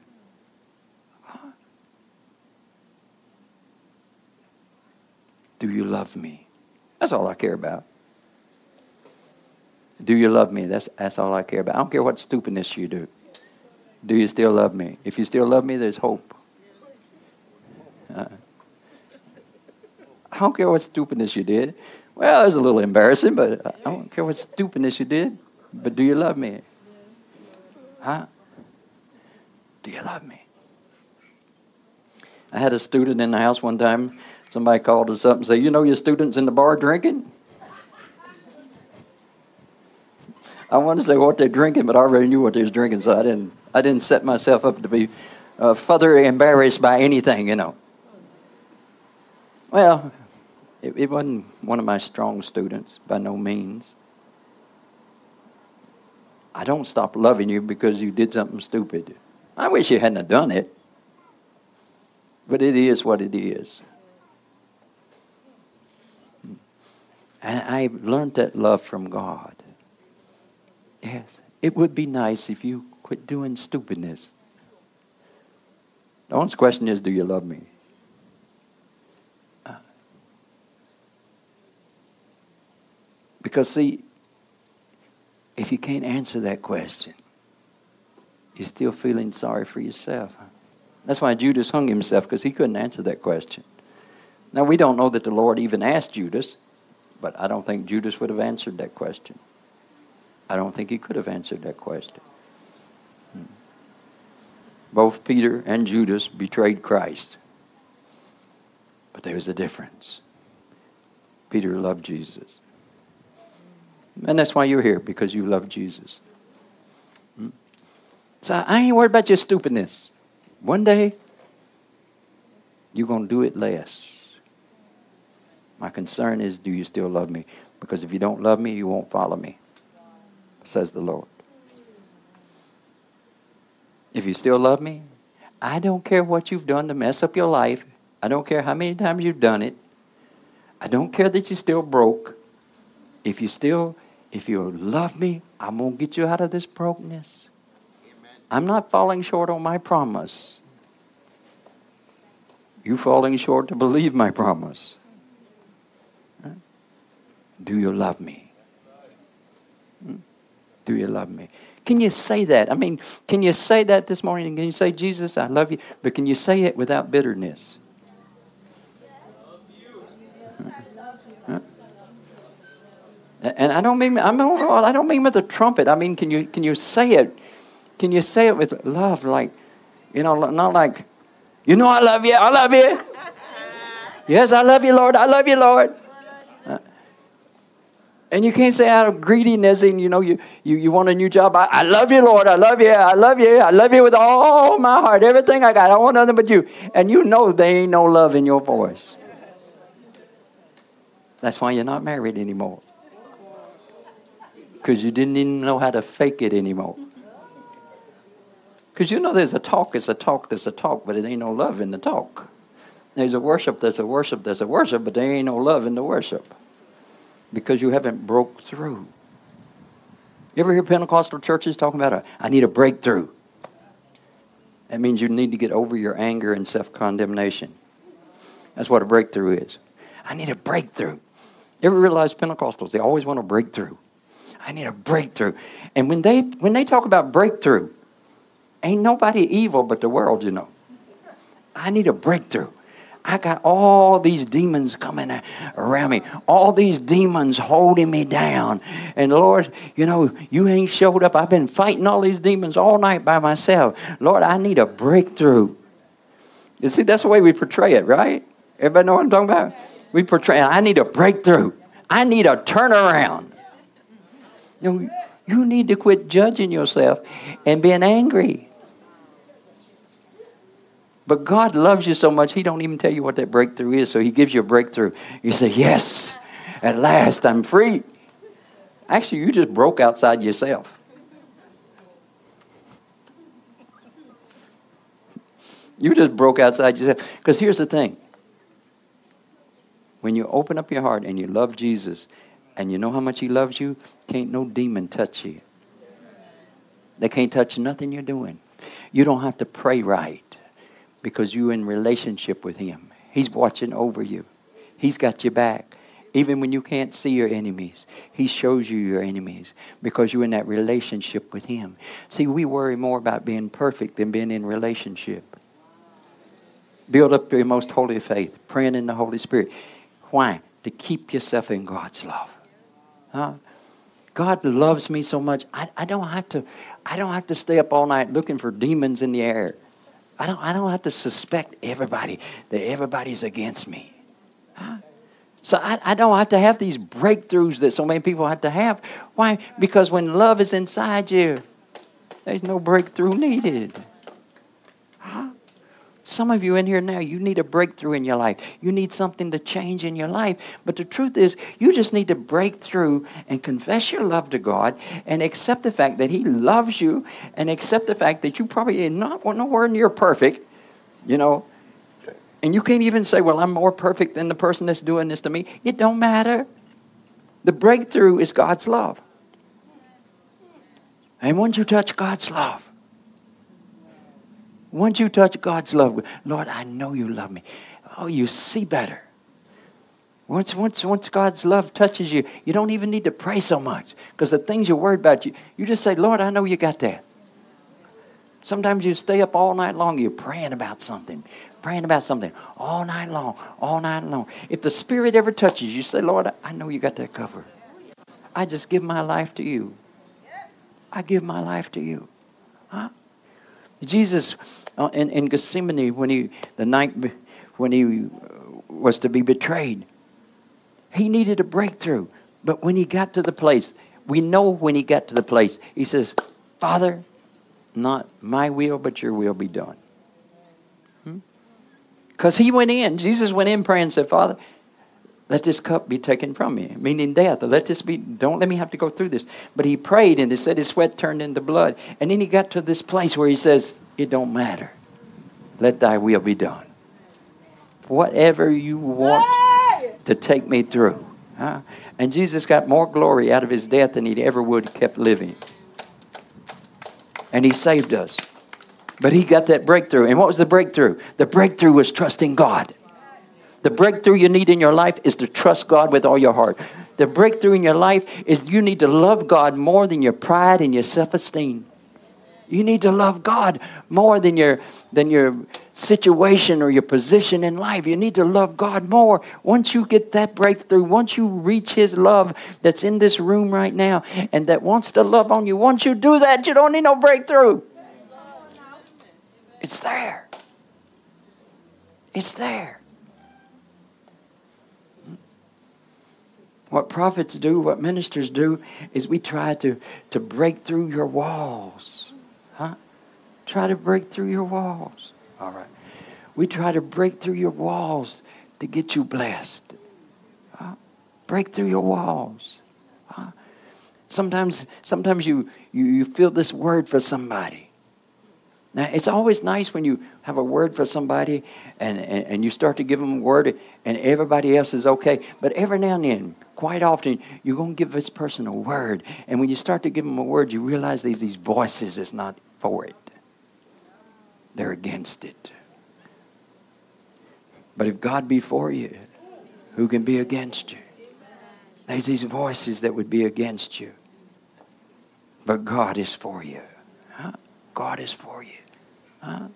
Do you love me? That's all I care about. Do you love me? That's, that's all I care about. I don't care what stupidness you do. Do you still love me? If you still love me, there's hope. Uh, I don't care what stupidness you did. Well, it was a little embarrassing, but I don't care what stupidness you did. But do you love me? Huh? Do you love me? I had a student in the house one time. Somebody called us up and said, You know your students in the bar drinking? I wanted to say what they're drinking, but I already knew what they was drinking, so I didn't. I didn't set myself up to be uh, further embarrassed by anything, you know. Well, it, it wasn't one of my strong students by no means. I don't stop loving you because you did something stupid. I wish you hadn't done it, but it is what it is. And I learned that love from God. Yes. It would be nice if you quit doing stupidness. The only question is do you love me? Because, see, if you can't answer that question, you're still feeling sorry for yourself. That's why Judas hung himself, because he couldn't answer that question. Now, we don't know that the Lord even asked Judas, but I don't think Judas would have answered that question. I don't think he could have answered that question. Hmm. Both Peter and Judas betrayed Christ. But there was a difference. Peter loved Jesus. And that's why you're here, because you love Jesus. Hmm. So I ain't worried about your stupidness. One day, you're going to do it less. My concern is do you still love me? Because if you don't love me, you won't follow me says the Lord. If you still love me, I don't care what you've done to mess up your life. I don't care how many times you've done it. I don't care that you're still broke. If you still, if you love me, I'm going to get you out of this brokenness. Amen. I'm not falling short on my promise. You falling short to believe my promise. Do you love me? Do you love me? Can you say that? I mean, can you say that this morning? Can you say, Jesus, I love you? But can you say it without bitterness? And I don't mean I don't, I don't mean with a trumpet. I mean, can you can you say it? Can you say it with love, like you know, not like, you know, I love you, I love you. Yes, I love you, Lord. I love you, Lord. Uh, and you can't say out of greediness and you know you, you, you want a new job. I, I love you, Lord. I love you. I love you. I love you with all my heart. Everything I got. I want nothing but you. And you know there ain't no love in your voice. That's why you're not married anymore. Because you didn't even know how to fake it anymore. Because you know there's a talk, it's a talk, there's a talk, but it ain't no love in the talk. There's a worship, there's a worship, there's a worship, but there ain't no love in the worship because you haven't broke through. You ever hear Pentecostal churches talking about, a, I need a breakthrough? That means you need to get over your anger and self condemnation. That's what a breakthrough is. I need a breakthrough. You ever realize Pentecostals, they always want a breakthrough. I need a breakthrough. And when they when they talk about breakthrough, ain't nobody evil but the world, you know. I need a breakthrough. I got all these demons coming around me, all these demons holding me down. And Lord, you know, you ain't showed up. I've been fighting all these demons all night by myself. Lord, I need a breakthrough. You see, that's the way we portray it, right? Everybody know what I'm talking about? We portray, I need a breakthrough. I need a turnaround. Know, you need to quit judging yourself and being angry. But God loves you so much, He don't even tell you what that breakthrough is. So He gives you a breakthrough. You say, Yes, at last I'm free. Actually, you just broke outside yourself. You just broke outside yourself. Because here's the thing when you open up your heart and you love Jesus and you know how much He loves you, can't no demon touch you. They can't touch nothing you're doing. You don't have to pray right because you're in relationship with Him. He's watching over you. He's got your back. Even when you can't see your enemies, He shows you your enemies because you're in that relationship with Him. See, we worry more about being perfect than being in relationship. Build up your most holy faith, praying in the Holy Spirit. Why? To keep yourself in God's love. Huh? God loves me so much. I, I don't have to. I don't have to stay up all night looking for demons in the air. I don't. I don't have to suspect everybody that everybody's against me. Huh? So I, I don't have to have these breakthroughs that so many people have to have. Why? Because when love is inside you, there's no breakthrough needed. Some of you in here now, you need a breakthrough in your life. You need something to change in your life. But the truth is, you just need to break through and confess your love to God and accept the fact that He loves you and accept the fact that you probably are not nowhere near perfect, you know. And you can't even say, well, I'm more perfect than the person that's doing this to me. It don't matter. The breakthrough is God's love. And once you touch God's love, once you touch God's love, Lord, I know you love me. Oh, you see better. Once, once, once God's love touches you, you don't even need to pray so much because the things you're worried about, you, you just say, Lord, I know you got that. Sometimes you stay up all night long, you're praying about something, praying about something all night long, all night long. If the Spirit ever touches you, say, Lord, I know you got that covered. I just give my life to you. I give my life to you. Huh? Jesus uh, in, in Gethsemane when he the night when he was to be betrayed, he needed a breakthrough. But when he got to the place, we know when he got to the place, he says, Father, not my will, but your will be done. Because hmm? he went in, Jesus went in praying and said, Father, let this cup be taken from me, meaning death. Let this be, don't let me have to go through this. But he prayed and it said his sweat turned into blood. And then he got to this place where he says, It don't matter. Let thy will be done. Whatever you want to take me through. Huh? And Jesus got more glory out of his death than he ever would kept living. And he saved us. But he got that breakthrough. And what was the breakthrough? The breakthrough was trusting God. The breakthrough you need in your life is to trust God with all your heart. The breakthrough in your life is you need to love God more than your pride and your self esteem. You need to love God more than your, than your situation or your position in life. You need to love God more. Once you get that breakthrough, once you reach His love that's in this room right now and that wants to love on you, once you do that, you don't need no breakthrough. It's there. It's there. What prophets do, what ministers do, is we try to, to break through your walls. Huh? Try to break through your walls. All right. We try to break through your walls to get you blessed. Huh? Break through your walls. Huh? Sometimes, sometimes you, you, you feel this word for somebody. Now, it's always nice when you have a word for somebody and, and, and you start to give them a word and everybody else is okay. But every now and then, quite often, you're going to give this person a word. And when you start to give them a word, you realize there's these voices that's not for it, they're against it. But if God be for you, who can be against you? There's these voices that would be against you. But God is for you. Huh? God is for you. Huh?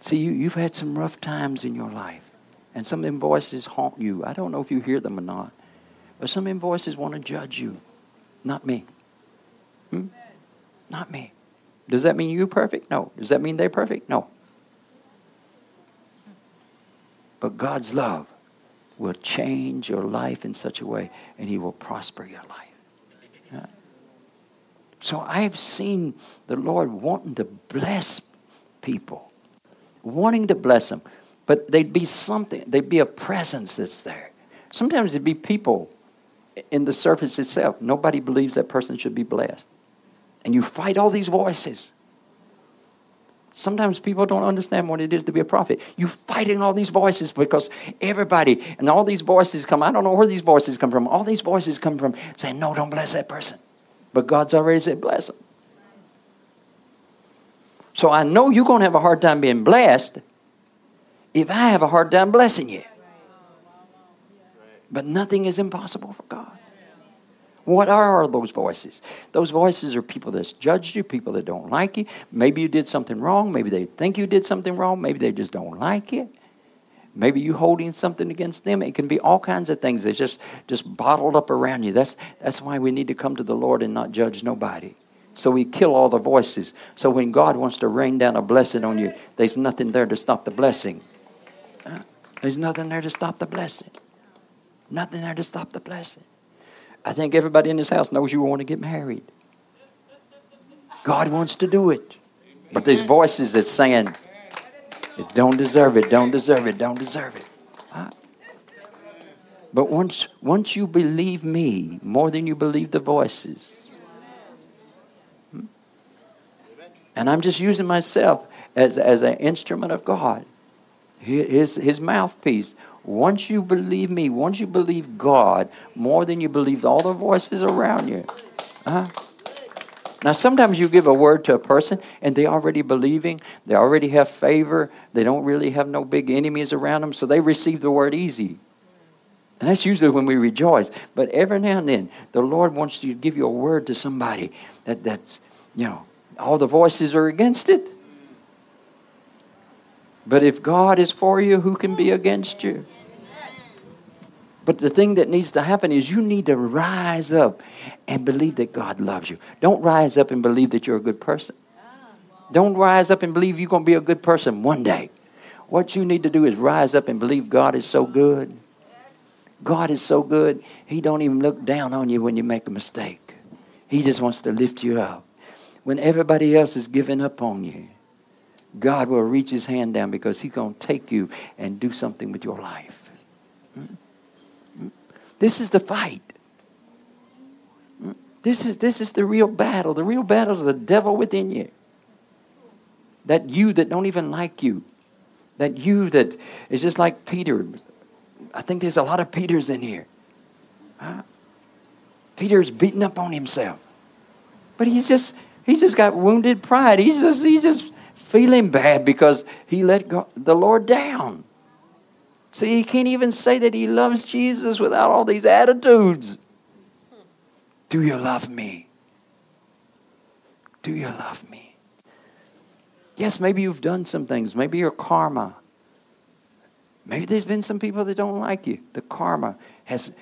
See, you, you've had some rough times in your life, and some of them voices haunt you. I don't know if you hear them or not, but some of them voices want to judge you. Not me. Hmm? Not me. Does that mean you're perfect? No. Does that mean they're perfect? No. But God's love will change your life in such a way, and He will prosper your life. So I've seen the Lord wanting to bless people, wanting to bless them, but they'd be something, they'd be a presence that's there. Sometimes it'd be people in the surface itself. Nobody believes that person should be blessed. And you fight all these voices. Sometimes people don't understand what it is to be a prophet. You fighting all these voices because everybody and all these voices come. I don't know where these voices come from. All these voices come from saying, "No, don't bless that person," but God's already said, "Bless them." So I know you're going to have a hard time being blessed if I have a hard time blessing you. But nothing is impossible for God. What are those voices? Those voices are people that's judged you, people that don't like you. Maybe you did something wrong. Maybe they think you did something wrong. Maybe they just don't like it. Maybe you holding something against them. It can be all kinds of things that's just, just bottled up around you. That's, that's why we need to come to the Lord and not judge nobody. So we kill all the voices. So when God wants to rain down a blessing on you, there's nothing there to stop the blessing. There's nothing there to stop the blessing. Nothing there to stop the blessing. I think everybody in this house knows you want to get married. God wants to do it. But there's voices that's saying, it don't deserve it, don't deserve it, don't deserve it. But once, once you believe me more than you believe the voices, hmm? And I'm just using myself as, as an instrument of God, his, his mouthpiece. Once you believe me, once you believe God more than you believe all the voices around you. huh Now, sometimes you give a word to a person and they already believing, they already have favor, they don't really have no big enemies around them, so they receive the word easy. And that's usually when we rejoice. But every now and then, the Lord wants to give you a word to somebody that, that's, you know, all the voices are against it. But if God is for you, who can be against you? But the thing that needs to happen is you need to rise up and believe that God loves you. Don't rise up and believe that you're a good person. Don't rise up and believe you're going to be a good person one day. What you need to do is rise up and believe God is so good. God is so good. He don't even look down on you when you make a mistake. He just wants to lift you up. When everybody else is giving up on you, God will reach his hand down because he's going to take you and do something with your life. Mm. Mm. This is the fight. Mm. This is, this is the real battle. The real battle is the devil within you. That you that don't even like you. That you that is just like Peter. I think there's a lot of Peters in here. Huh? Peter's beating up on himself. But he's just he's just got wounded pride. He's just he's just feeling bad because he let God, the Lord down. See, he can't even say that he loves Jesus without all these attitudes. Do you love me? Do you love me? Yes, maybe you've done some things. Maybe your karma. Maybe there's been some people that don't like you. The karma has,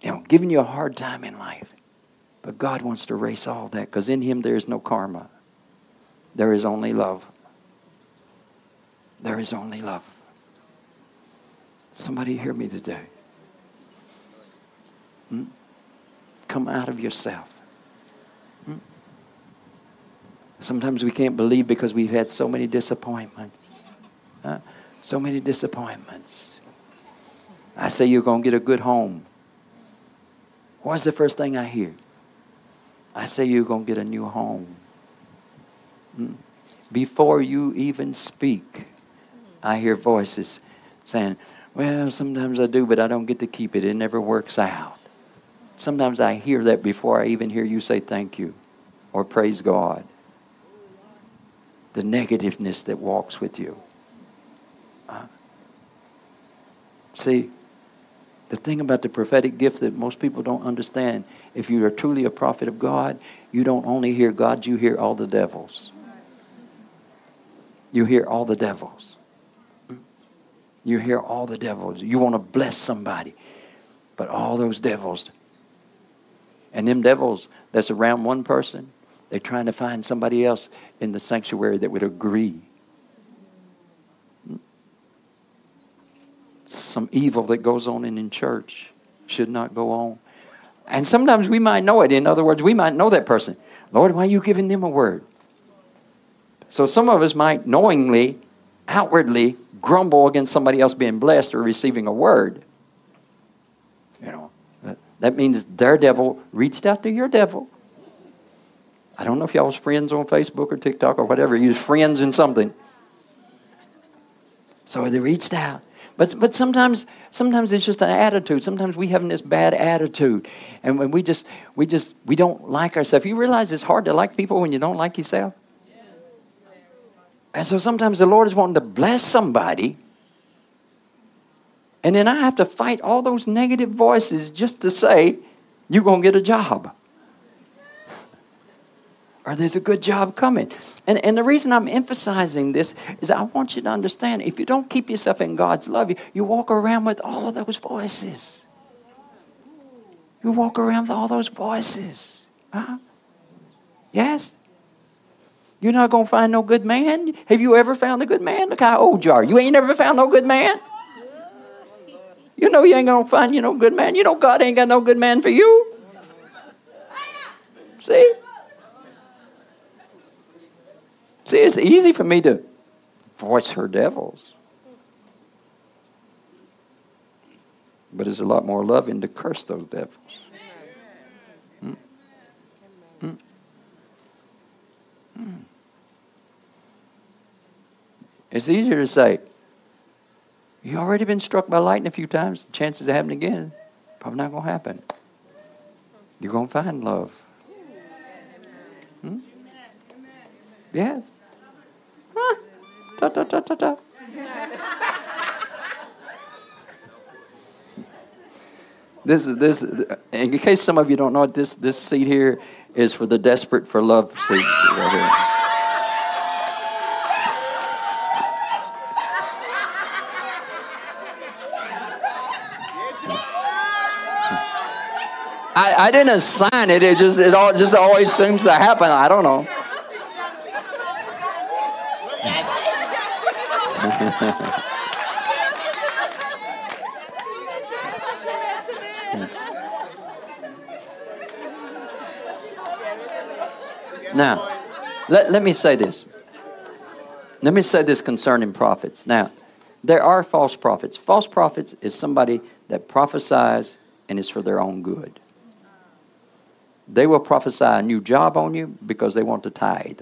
you know, given you a hard time in life. But God wants to erase all that because in Him there is no karma. There is only love. There is only love. Somebody hear me today. Hmm? Come out of yourself. Hmm? Sometimes we can't believe because we've had so many disappointments. Huh? So many disappointments. I say you're going to get a good home. What's the first thing I hear? I say you're going to get a new home. Before you even speak, I hear voices saying, Well, sometimes I do, but I don't get to keep it. It never works out. Sometimes I hear that before I even hear you say thank you or praise God. The negativeness that walks with you. Uh, see, the thing about the prophetic gift that most people don't understand if you are truly a prophet of God, you don't only hear God, you hear all the devils. you hear all the devils. You hear all the devils. You want to bless somebody, but all those devils. And them devils that's around one person, they're trying to find somebody else in the sanctuary that would agree. Some evil that goes on in, in church should not go on. And sometimes we might know it. In other words, we might know that person. Lord, why are you giving them a word? So some of us might knowingly, outwardly grumble against somebody else being blessed or receiving a word. You know, that means their devil reached out to your devil. I don't know if y'all was friends on Facebook or TikTok or whatever. You was friends in something. So they reached out. But, but sometimes, sometimes it's just an attitude. Sometimes we have this bad attitude. And when we just, we just, we don't like ourselves. You realize it's hard to like people when you don't like yourself? And so sometimes the Lord is wanting to bless somebody. And then I have to fight all those negative voices just to say, you're to get a job or there's a good job coming. And, and the reason I'm emphasizing this is I want you to understand if you don't keep yourself in God's love, you, you walk around with all of those voices. You walk around with all those voices. Huh? Yes? You're not going to find no good man? Have you ever found a good man? Look how old you are. You ain't never found no good man? You know you ain't going to find you no good man. You know God ain't got no good man for you. See? See, it's easy for me to voice her devils. But it's a lot more loving to curse those devils. Hmm? Hmm? Hmm. It's easier to say, you already been struck by lightning a few times. Chances of happening again, probably not going to happen. You're going to find love. Hmm? Yes. Da, da, da, da, da. this is this. In case some of you don't know, this this seat here is for the desperate for love seat. Right here. I, I didn't assign it. It just it all just always seems to happen. I don't know. now, let, let me say this. Let me say this concerning prophets. Now, there are false prophets. False prophets is somebody that prophesies and is for their own good. They will prophesy a new job on you because they want to tithe.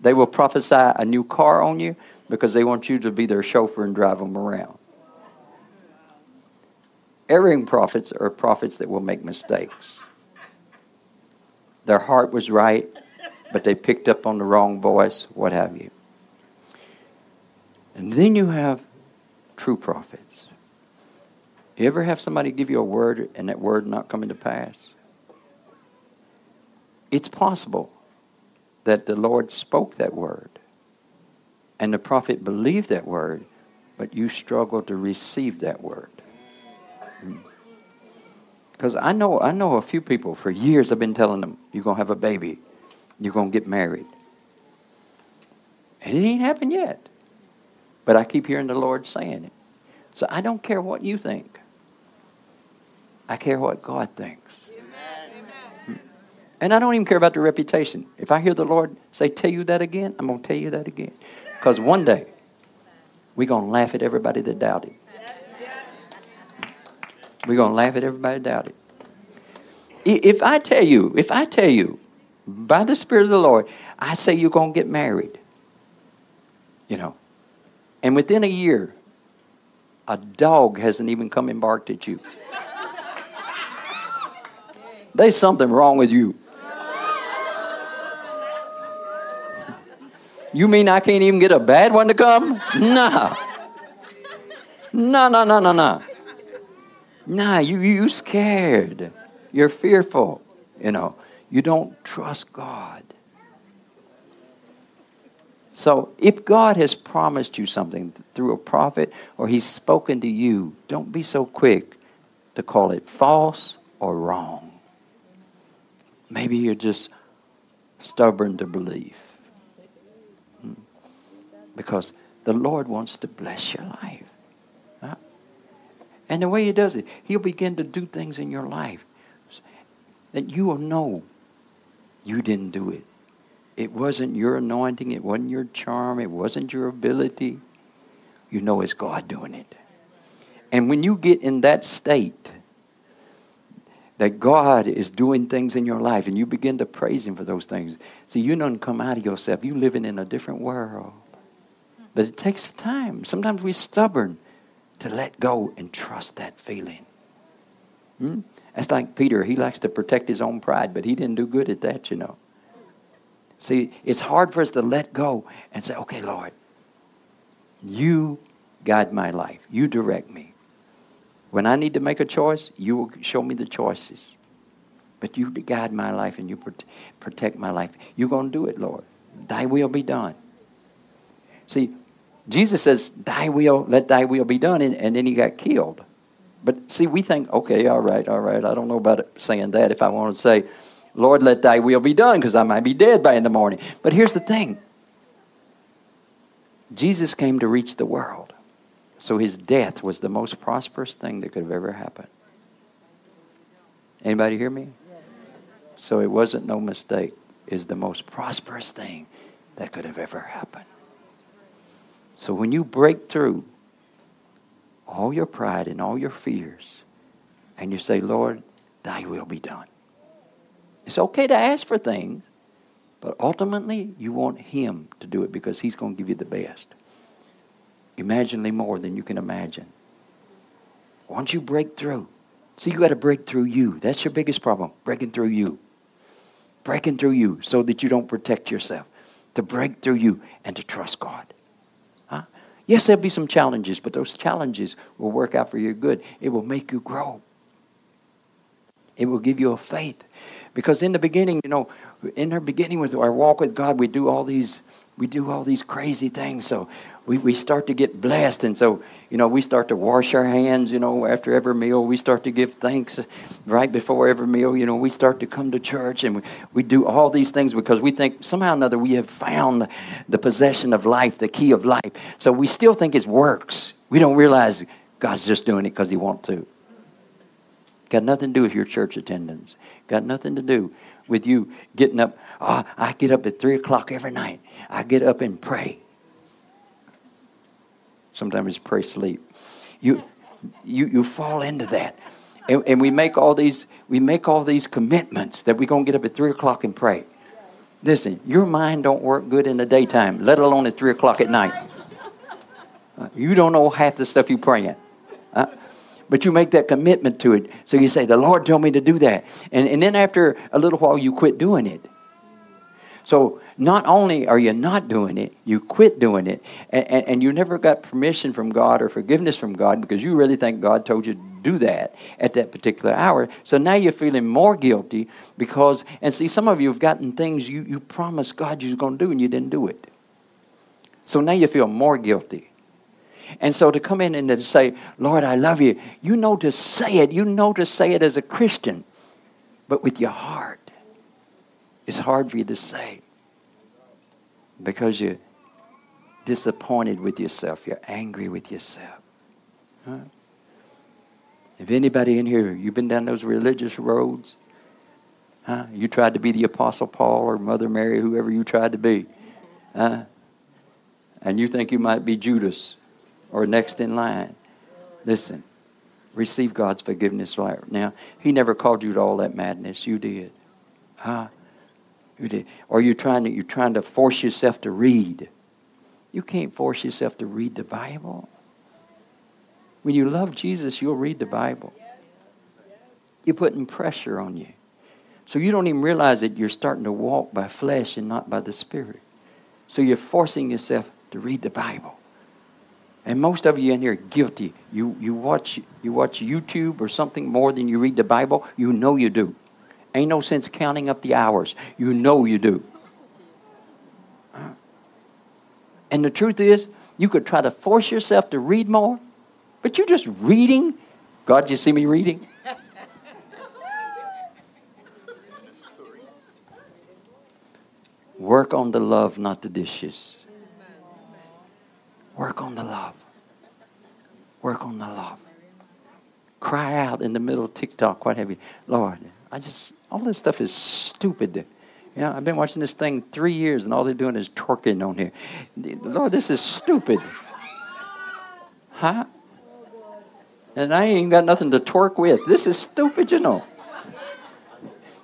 They will prophesy a new car on you because they want you to be their chauffeur and drive them around. Erring prophets are prophets that will make mistakes. Their heart was right, but they picked up on the wrong voice, what have you. And then you have true prophets. You ever have somebody give you a word and that word not coming to pass? It's possible that the Lord spoke that word and the prophet believed that word, but you struggle to receive that word. Because I know, I know a few people for years I've been telling them, you're going to have a baby, you're going to get married. And it ain't happened yet. But I keep hearing the Lord saying it. So I don't care what you think. I care what God thinks. And I don't even care about the reputation. If I hear the Lord say, tell you that again, I'm going to tell you that again. Because one day, we're going to laugh at everybody that doubted. We're going to laugh at everybody that doubted. If I tell you, if I tell you, by the Spirit of the Lord, I say you're going to get married, you know, and within a year, a dog hasn't even come and barked at you. There's something wrong with you. You mean I can't even get a bad one to come? Nah. No, no, no, no, no. Nah, you you scared. You're fearful. You know, you don't trust God. So if God has promised you something through a prophet or he's spoken to you, don't be so quick to call it false or wrong. Maybe you're just stubborn to believe. Because the Lord wants to bless your life. Huh? And the way He does it, He'll begin to do things in your life that you will know you didn't do it. It wasn't your anointing, it wasn't your charm, it wasn't your ability. You know it's God doing it. And when you get in that state, that God is doing things in your life and you begin to praise Him for those things. See, you don't come out of yourself. You're living in a different world. But it takes time. Sometimes we're stubborn to let go and trust that feeling. Hmm? That's like Peter. He likes to protect his own pride, but he didn't do good at that, you know. See, it's hard for us to let go and say, okay, Lord, you guide my life. You direct me. When I need to make a choice, you will show me the choices. But you guide my life and you protect my life. You're going to do it, Lord. Thy will be done. See, Jesus says, Thy will, let thy will be done, and, and then he got killed. But see, we think, okay, all right, all right. I don't know about saying that if I want to say, Lord, let thy will be done, because I might be dead by in the morning. But here's the thing Jesus came to reach the world. So his death was the most prosperous thing that could have ever happened. Anybody hear me? So it wasn't no mistake. Is the most prosperous thing that could have ever happened. So when you break through all your pride and all your fears, and you say, Lord, thy will be done. It's okay to ask for things, but ultimately you want him to do it because he's going to give you the best imaginably more than you can imagine. Once you break through, see, you got to break through you. That's your biggest problem, breaking through you. Breaking through you so that you don't protect yourself. To break through you and to trust God. Yes, there'll be some challenges, but those challenges will work out for your good. It will make you grow. It will give you a faith. Because in the beginning, you know, in our beginning with our walk with God, we do all these we do all these crazy things. So we, we start to get blessed. And so, you know, we start to wash our hands, you know, after every meal. We start to give thanks right before every meal. You know, we start to come to church and we, we do all these things because we think somehow or another we have found the possession of life, the key of life. So we still think it works. We don't realize God's just doing it because He wants to. Got nothing to do with your church attendance. Got nothing to do with you getting up. Oh, I get up at 3 o'clock every night. I get up and pray. Sometimes it's pray sleep. You, you, you fall into that. And, and we make all these we make all these commitments that we're going to get up at 3 o'clock and pray. Listen, your mind don't work good in the daytime, let alone at 3 o'clock at night. Uh, you don't know half the stuff you're praying. Uh, but you make that commitment to it. So you say, The Lord told me to do that. And, and then after a little while, you quit doing it. So not only are you not doing it, you quit doing it, and, and, and, you never got permission from God or forgiveness from God because you really think God told you to do that at that particular hour. So now you're feeling more guilty because, and see, some of you have gotten things you, you promised God you was going to do and you didn't do it. So now you feel more guilty. And so to come in and to say, Lord, I love you, you know to say it. You know to say it as a Christian, but with your heart. It's hard for you to say because you're disappointed with yourself. You're angry with yourself. Huh? If anybody in here, you've been down those religious roads, huh? you tried to be the Apostle Paul or Mother Mary, whoever you tried to be, huh? and you think you might be Judas or next in line. Listen, receive God's forgiveness now. He never called you to all that madness. You did. Huh? Or you're trying to, you're trying to force yourself to read. You can't force yourself to read the Bible. When you love Jesus, you'll read the Bible. You're putting pressure on you. So you don't even realize that you're starting to walk by flesh and not by the Spirit. So you're forcing yourself to read the Bible. And most of you in here are guilty. You, you, watch, you watch YouTube or something more than you read the Bible. You know you do. Ain't no sense counting up the hours. You know you do. Uh, and the truth is, you could try to force yourself to read more, but you're just reading. God, you see me reading? Work on the love, not the dishes. Work on the love. Work on the love. Cry out in the middle of TikTok, what have you. Lord, I just, all this stuff is stupid. You know, I've been watching this thing three years and all they're doing is twerking on here. Lord, this is stupid. Huh? And I ain't got nothing to twerk with. This is stupid, you know.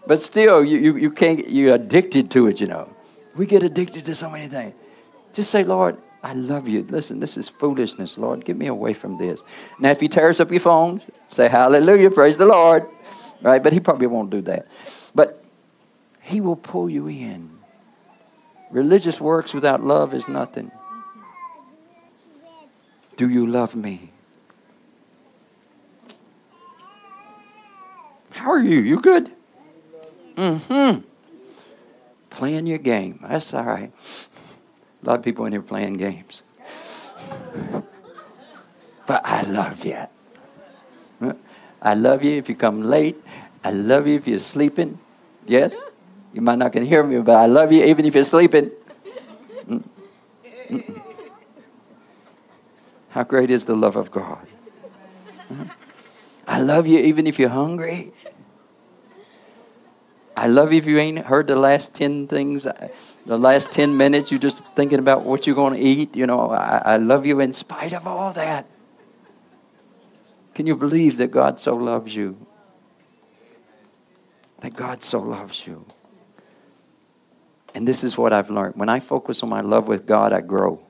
But still, you, you, you can't, you're addicted to it, you know. We get addicted to so many things. Just say, Lord, I love you. Listen, this is foolishness, Lord. Get me away from this. Now, if he tears up your phone, say hallelujah, praise the Lord. Right? But he probably won't do that. But he will pull you in. Religious works without love is nothing. Do you love me? How are you? You good? Mm-hmm. Playing your game. That's all right. A lot of people in here playing games. But I love you. I love you if you come late. I love you if you're sleeping. Yes? You might not can hear me, but I love you even if you're sleeping. Mm-mm. How great is the love of God? I love you even if you're hungry. I love you if you ain't heard the last 10 things, the last 10 minutes, you're just thinking about what you're going to eat. You know, I, I love you in spite of all that. Can you believe that God so loves you? That God so loves you. And this is what I've learned. When I focus on my love with God, I grow.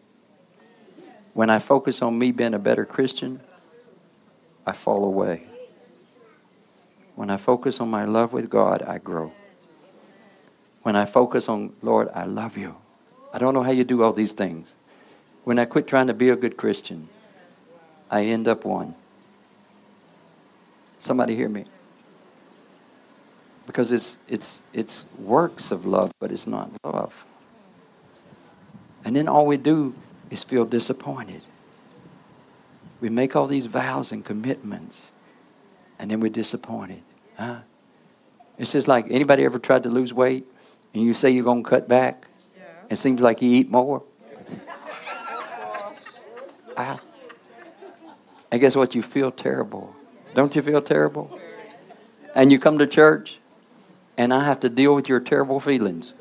When I focus on me being a better Christian, I fall away. When I focus on my love with God, I grow. When I focus on, Lord, I love you. I don't know how you do all these things. When I quit trying to be a good Christian, I end up one. Somebody hear me? Because it's, it's, it's works of love, but it's not love. And then all we do is feel disappointed. We make all these vows and commitments, and then we're disappointed. Huh? It's just like anybody ever tried to lose weight and you say you're going to cut back? Yeah. It seems like you eat more. I, and guess what? You feel terrible. Don't you feel terrible? And you come to church, and I have to deal with your terrible feelings.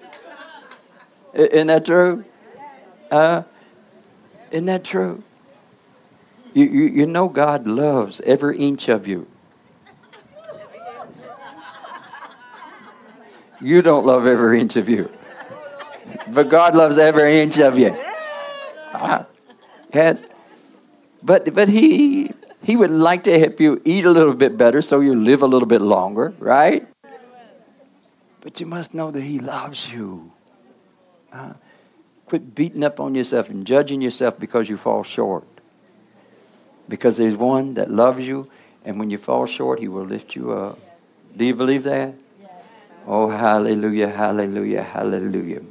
Isn't that true? Uh, isn't that true? You, you, you know God loves every inch of you. You don't love every inch of you. But God loves every inch of you. Uh, yes. But, but he, he would like to help you eat a little bit better so you live a little bit longer, right? But you must know that He loves you. Uh, quit beating up on yourself and judging yourself because you fall short. Because there's one that loves you, and when you fall short, He will lift you up. Do you believe that? Oh, hallelujah, hallelujah, hallelujah.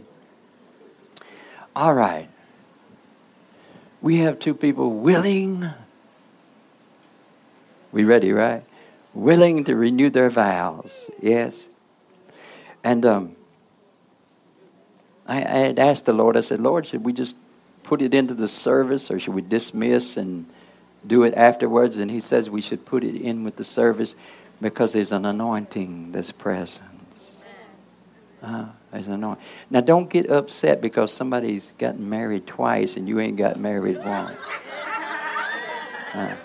All right. We have two people willing. We ready, right? Willing to renew their vows. Yes. And um, I, I had asked the Lord, I said, Lord, should we just put it into the service or should we dismiss and do it afterwards? And He says we should put it in with the service because there's an anointing that's present. Uh, there's an anointing. Now, don't get upset because somebody's gotten married twice and you ain't got married once. Uh,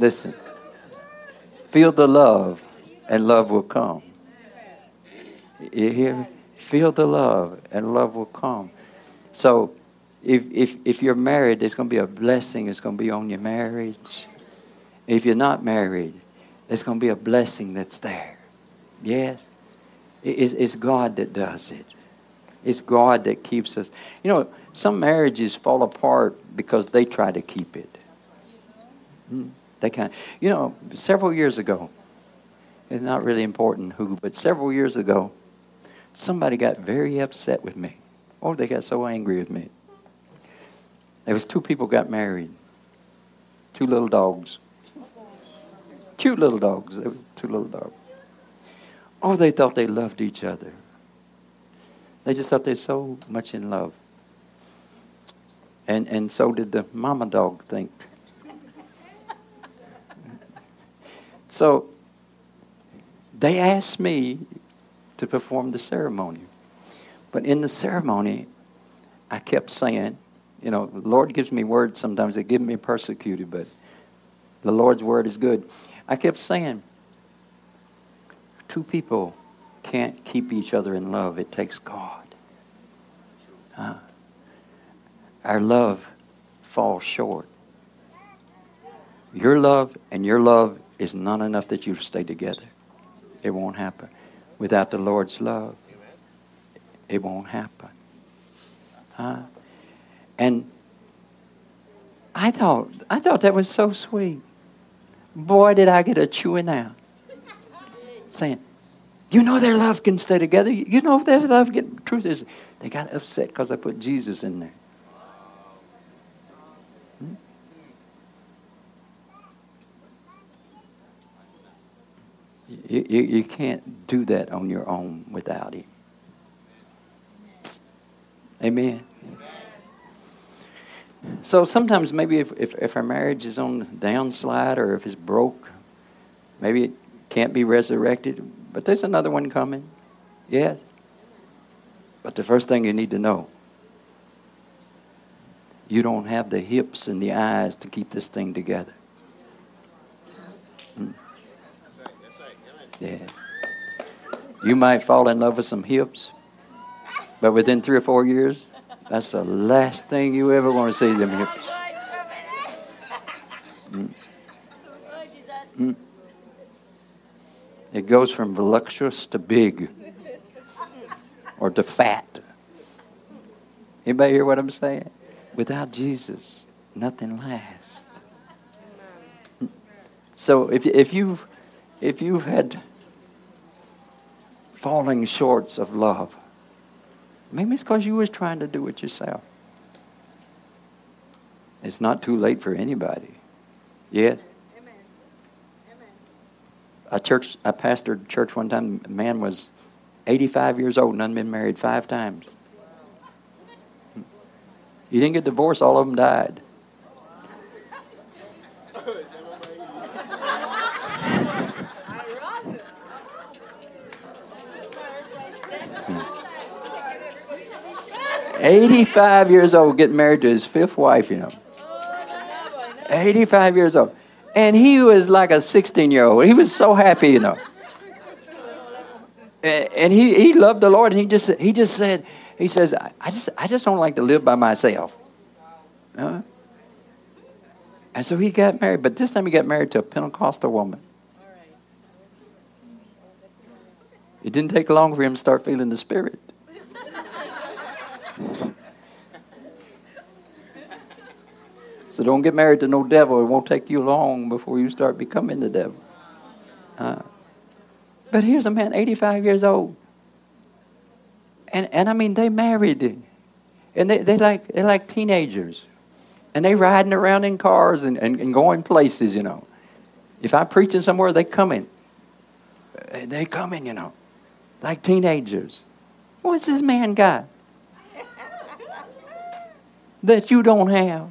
listen, feel the love, and love will come. You hear me? Feel the love, and love will come. So, if, if, if you're married, there's going to be a blessing. It's going to be on your marriage. If you're not married, there's going to be a blessing that's there. Yes? It's, it's God that does it. It's God that keeps us. You know, some marriages fall apart because they try to keep it. Hmm, they kind you know, several years ago, it's not really important who, but several years ago, somebody got very upset with me. Oh, they got so angry with me. There was two people got married. Two little dogs. Cute little dogs. They were two little dogs. Oh, they thought they loved each other. They just thought they were so much in love. And, and so did the mama dog think. So they asked me to perform the ceremony. But in the ceremony, I kept saying, you know, the Lord gives me words sometimes that give me persecuted, but the Lord's word is good. I kept saying, two people can't keep each other in love. It takes God. Uh, our love falls short. Your love and your love is not enough that you stay together. It won't happen. Without the Lord's love, it won't happen. And I thought I thought that was so sweet. Boy, did I get a chewing out. Saying, you know their love can stay together. You know their love get truth is they got upset because I put Jesus in there. You, you, can't do that on your own without Him. Amen. So sometimes maybe if, if, if, our marriage is on downslide or if it's broke, maybe it can't be resurrected. But there's another one coming. Yes. But the first thing you need to know, you don't have the hips and the eyes to keep this thing together. Yeah. You might fall in love with some hips, but within three or four years, that's the last thing you ever want to see them hips. Mm. Mm. It goes from voluptuous to big or to fat. Anybody hear what I'm saying? Without Jesus, nothing lasts. So if, if you've if you've had falling shorts of love, maybe it's because you was trying to do it yourself. It's not too late for anybody. Yes. Amen. Amen. A church, I pastored church one time. A man was 85 years old and had been married five times. He didn't get divorced, all of them died. Eighty-five years old, getting married to his fifth wife. You know, eighty-five years old, and he was like a sixteen-year-old. He was so happy, you know and he, he loved the Lord, and he just he just said, he says, I just I just don't like to live by myself. Uh, and so he got married, but this time he got married to a Pentecostal woman. It didn't take long for him to start feeling the Spirit. so don't get married to no devil. It won't take you long before you start becoming the devil. Uh, but here's a man, 85 years old. And, and I mean, they married. And they, they like, they're like teenagers. And they riding around in cars and, and, and going places, you know. If I'm preaching somewhere, they come in. They come in, you know, like teenagers. What's this man got that you don't have?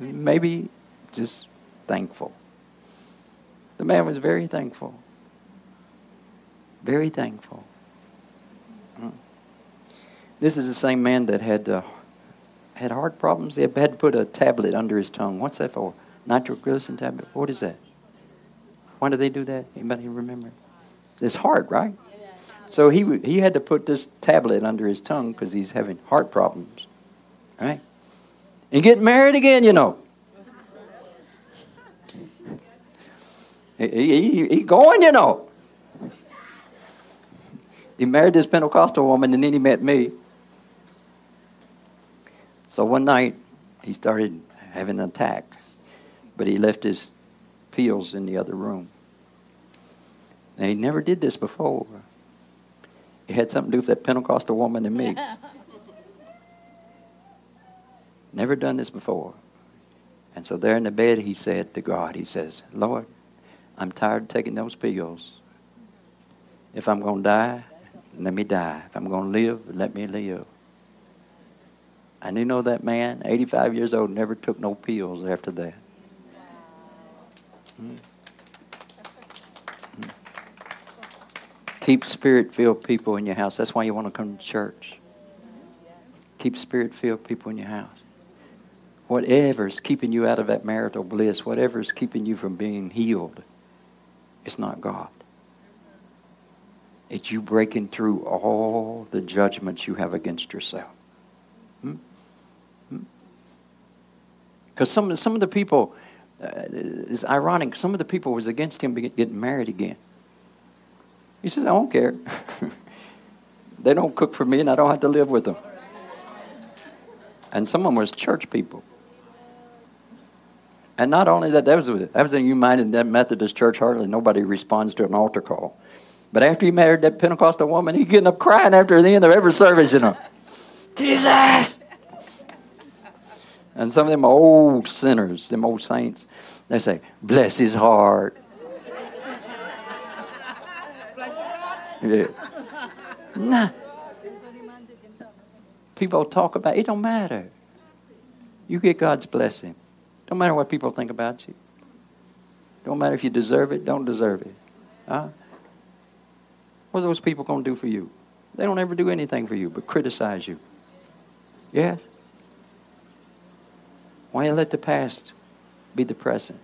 Maybe just thankful. The man was very thankful. Very thankful. Mm. This is the same man that had uh, had heart problems. They had to put a tablet under his tongue. What's that for? Nitroglycerin tablet. What is that? Why did they do that? Anybody remember? It's heart, right? So he he had to put this tablet under his tongue because he's having heart problems, right? And get married again, you know. He, he, he going, you know. He married this Pentecostal woman and then he met me. So one night he started having an attack, but he left his pills in the other room. And he never did this before. It had something to do with that Pentecostal woman and me. Never done this before. And so there in the bed, he said to God, he says, Lord, I'm tired of taking those pills. If I'm going to die, let me die. If I'm going to live, let me live. And you know that man, 85 years old, never took no pills after that. Hmm. Keep spirit filled people in your house. That's why you want to come to church. Keep spirit filled people in your house. Whatever's keeping you out of that marital bliss, whatever's keeping you from being healed, it's not God. It's you breaking through all the judgments you have against yourself. Because hmm? hmm? some, some of the people, uh, it's ironic, some of the people was against him getting married again. He says, I don't care. they don't cook for me and I don't have to live with them. And some of them was church people. And not only that, that was you mind in that Methodist church, hardly nobody responds to an altar call. But after he married that Pentecostal woman, he getting up crying after the end of every service, you know. Jesus! And some of them old sinners, them old saints, they say, bless his heart. Yeah. Nah. People talk about it don't matter. You get God's blessing. Don't matter what people think about you. Don't matter if you deserve it, don't deserve it. Huh? What are those people going to do for you? They don't ever do anything for you but criticize you. Yes? Why you let the past be the present?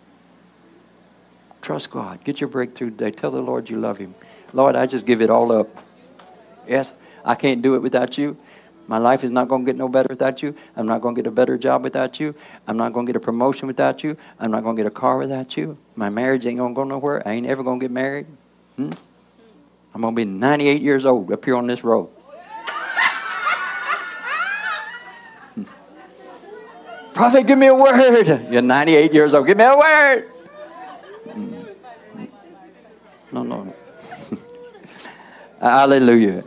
Trust God. Get your breakthrough today. Tell the Lord you love Him. Lord, I just give it all up. Yes? I can't do it without you. My life is not going to get no better without you. I'm not going to get a better job without you. I'm not going to get a promotion without you. I'm not going to get a car without you. My marriage ain't going to go nowhere. I ain't ever going to get married. Hmm? I'm going to be 98 years old up here on this road. Hmm. Prophet, give me a word. You're 98 years old. Give me a word. Hmm. No, no. Hallelujah.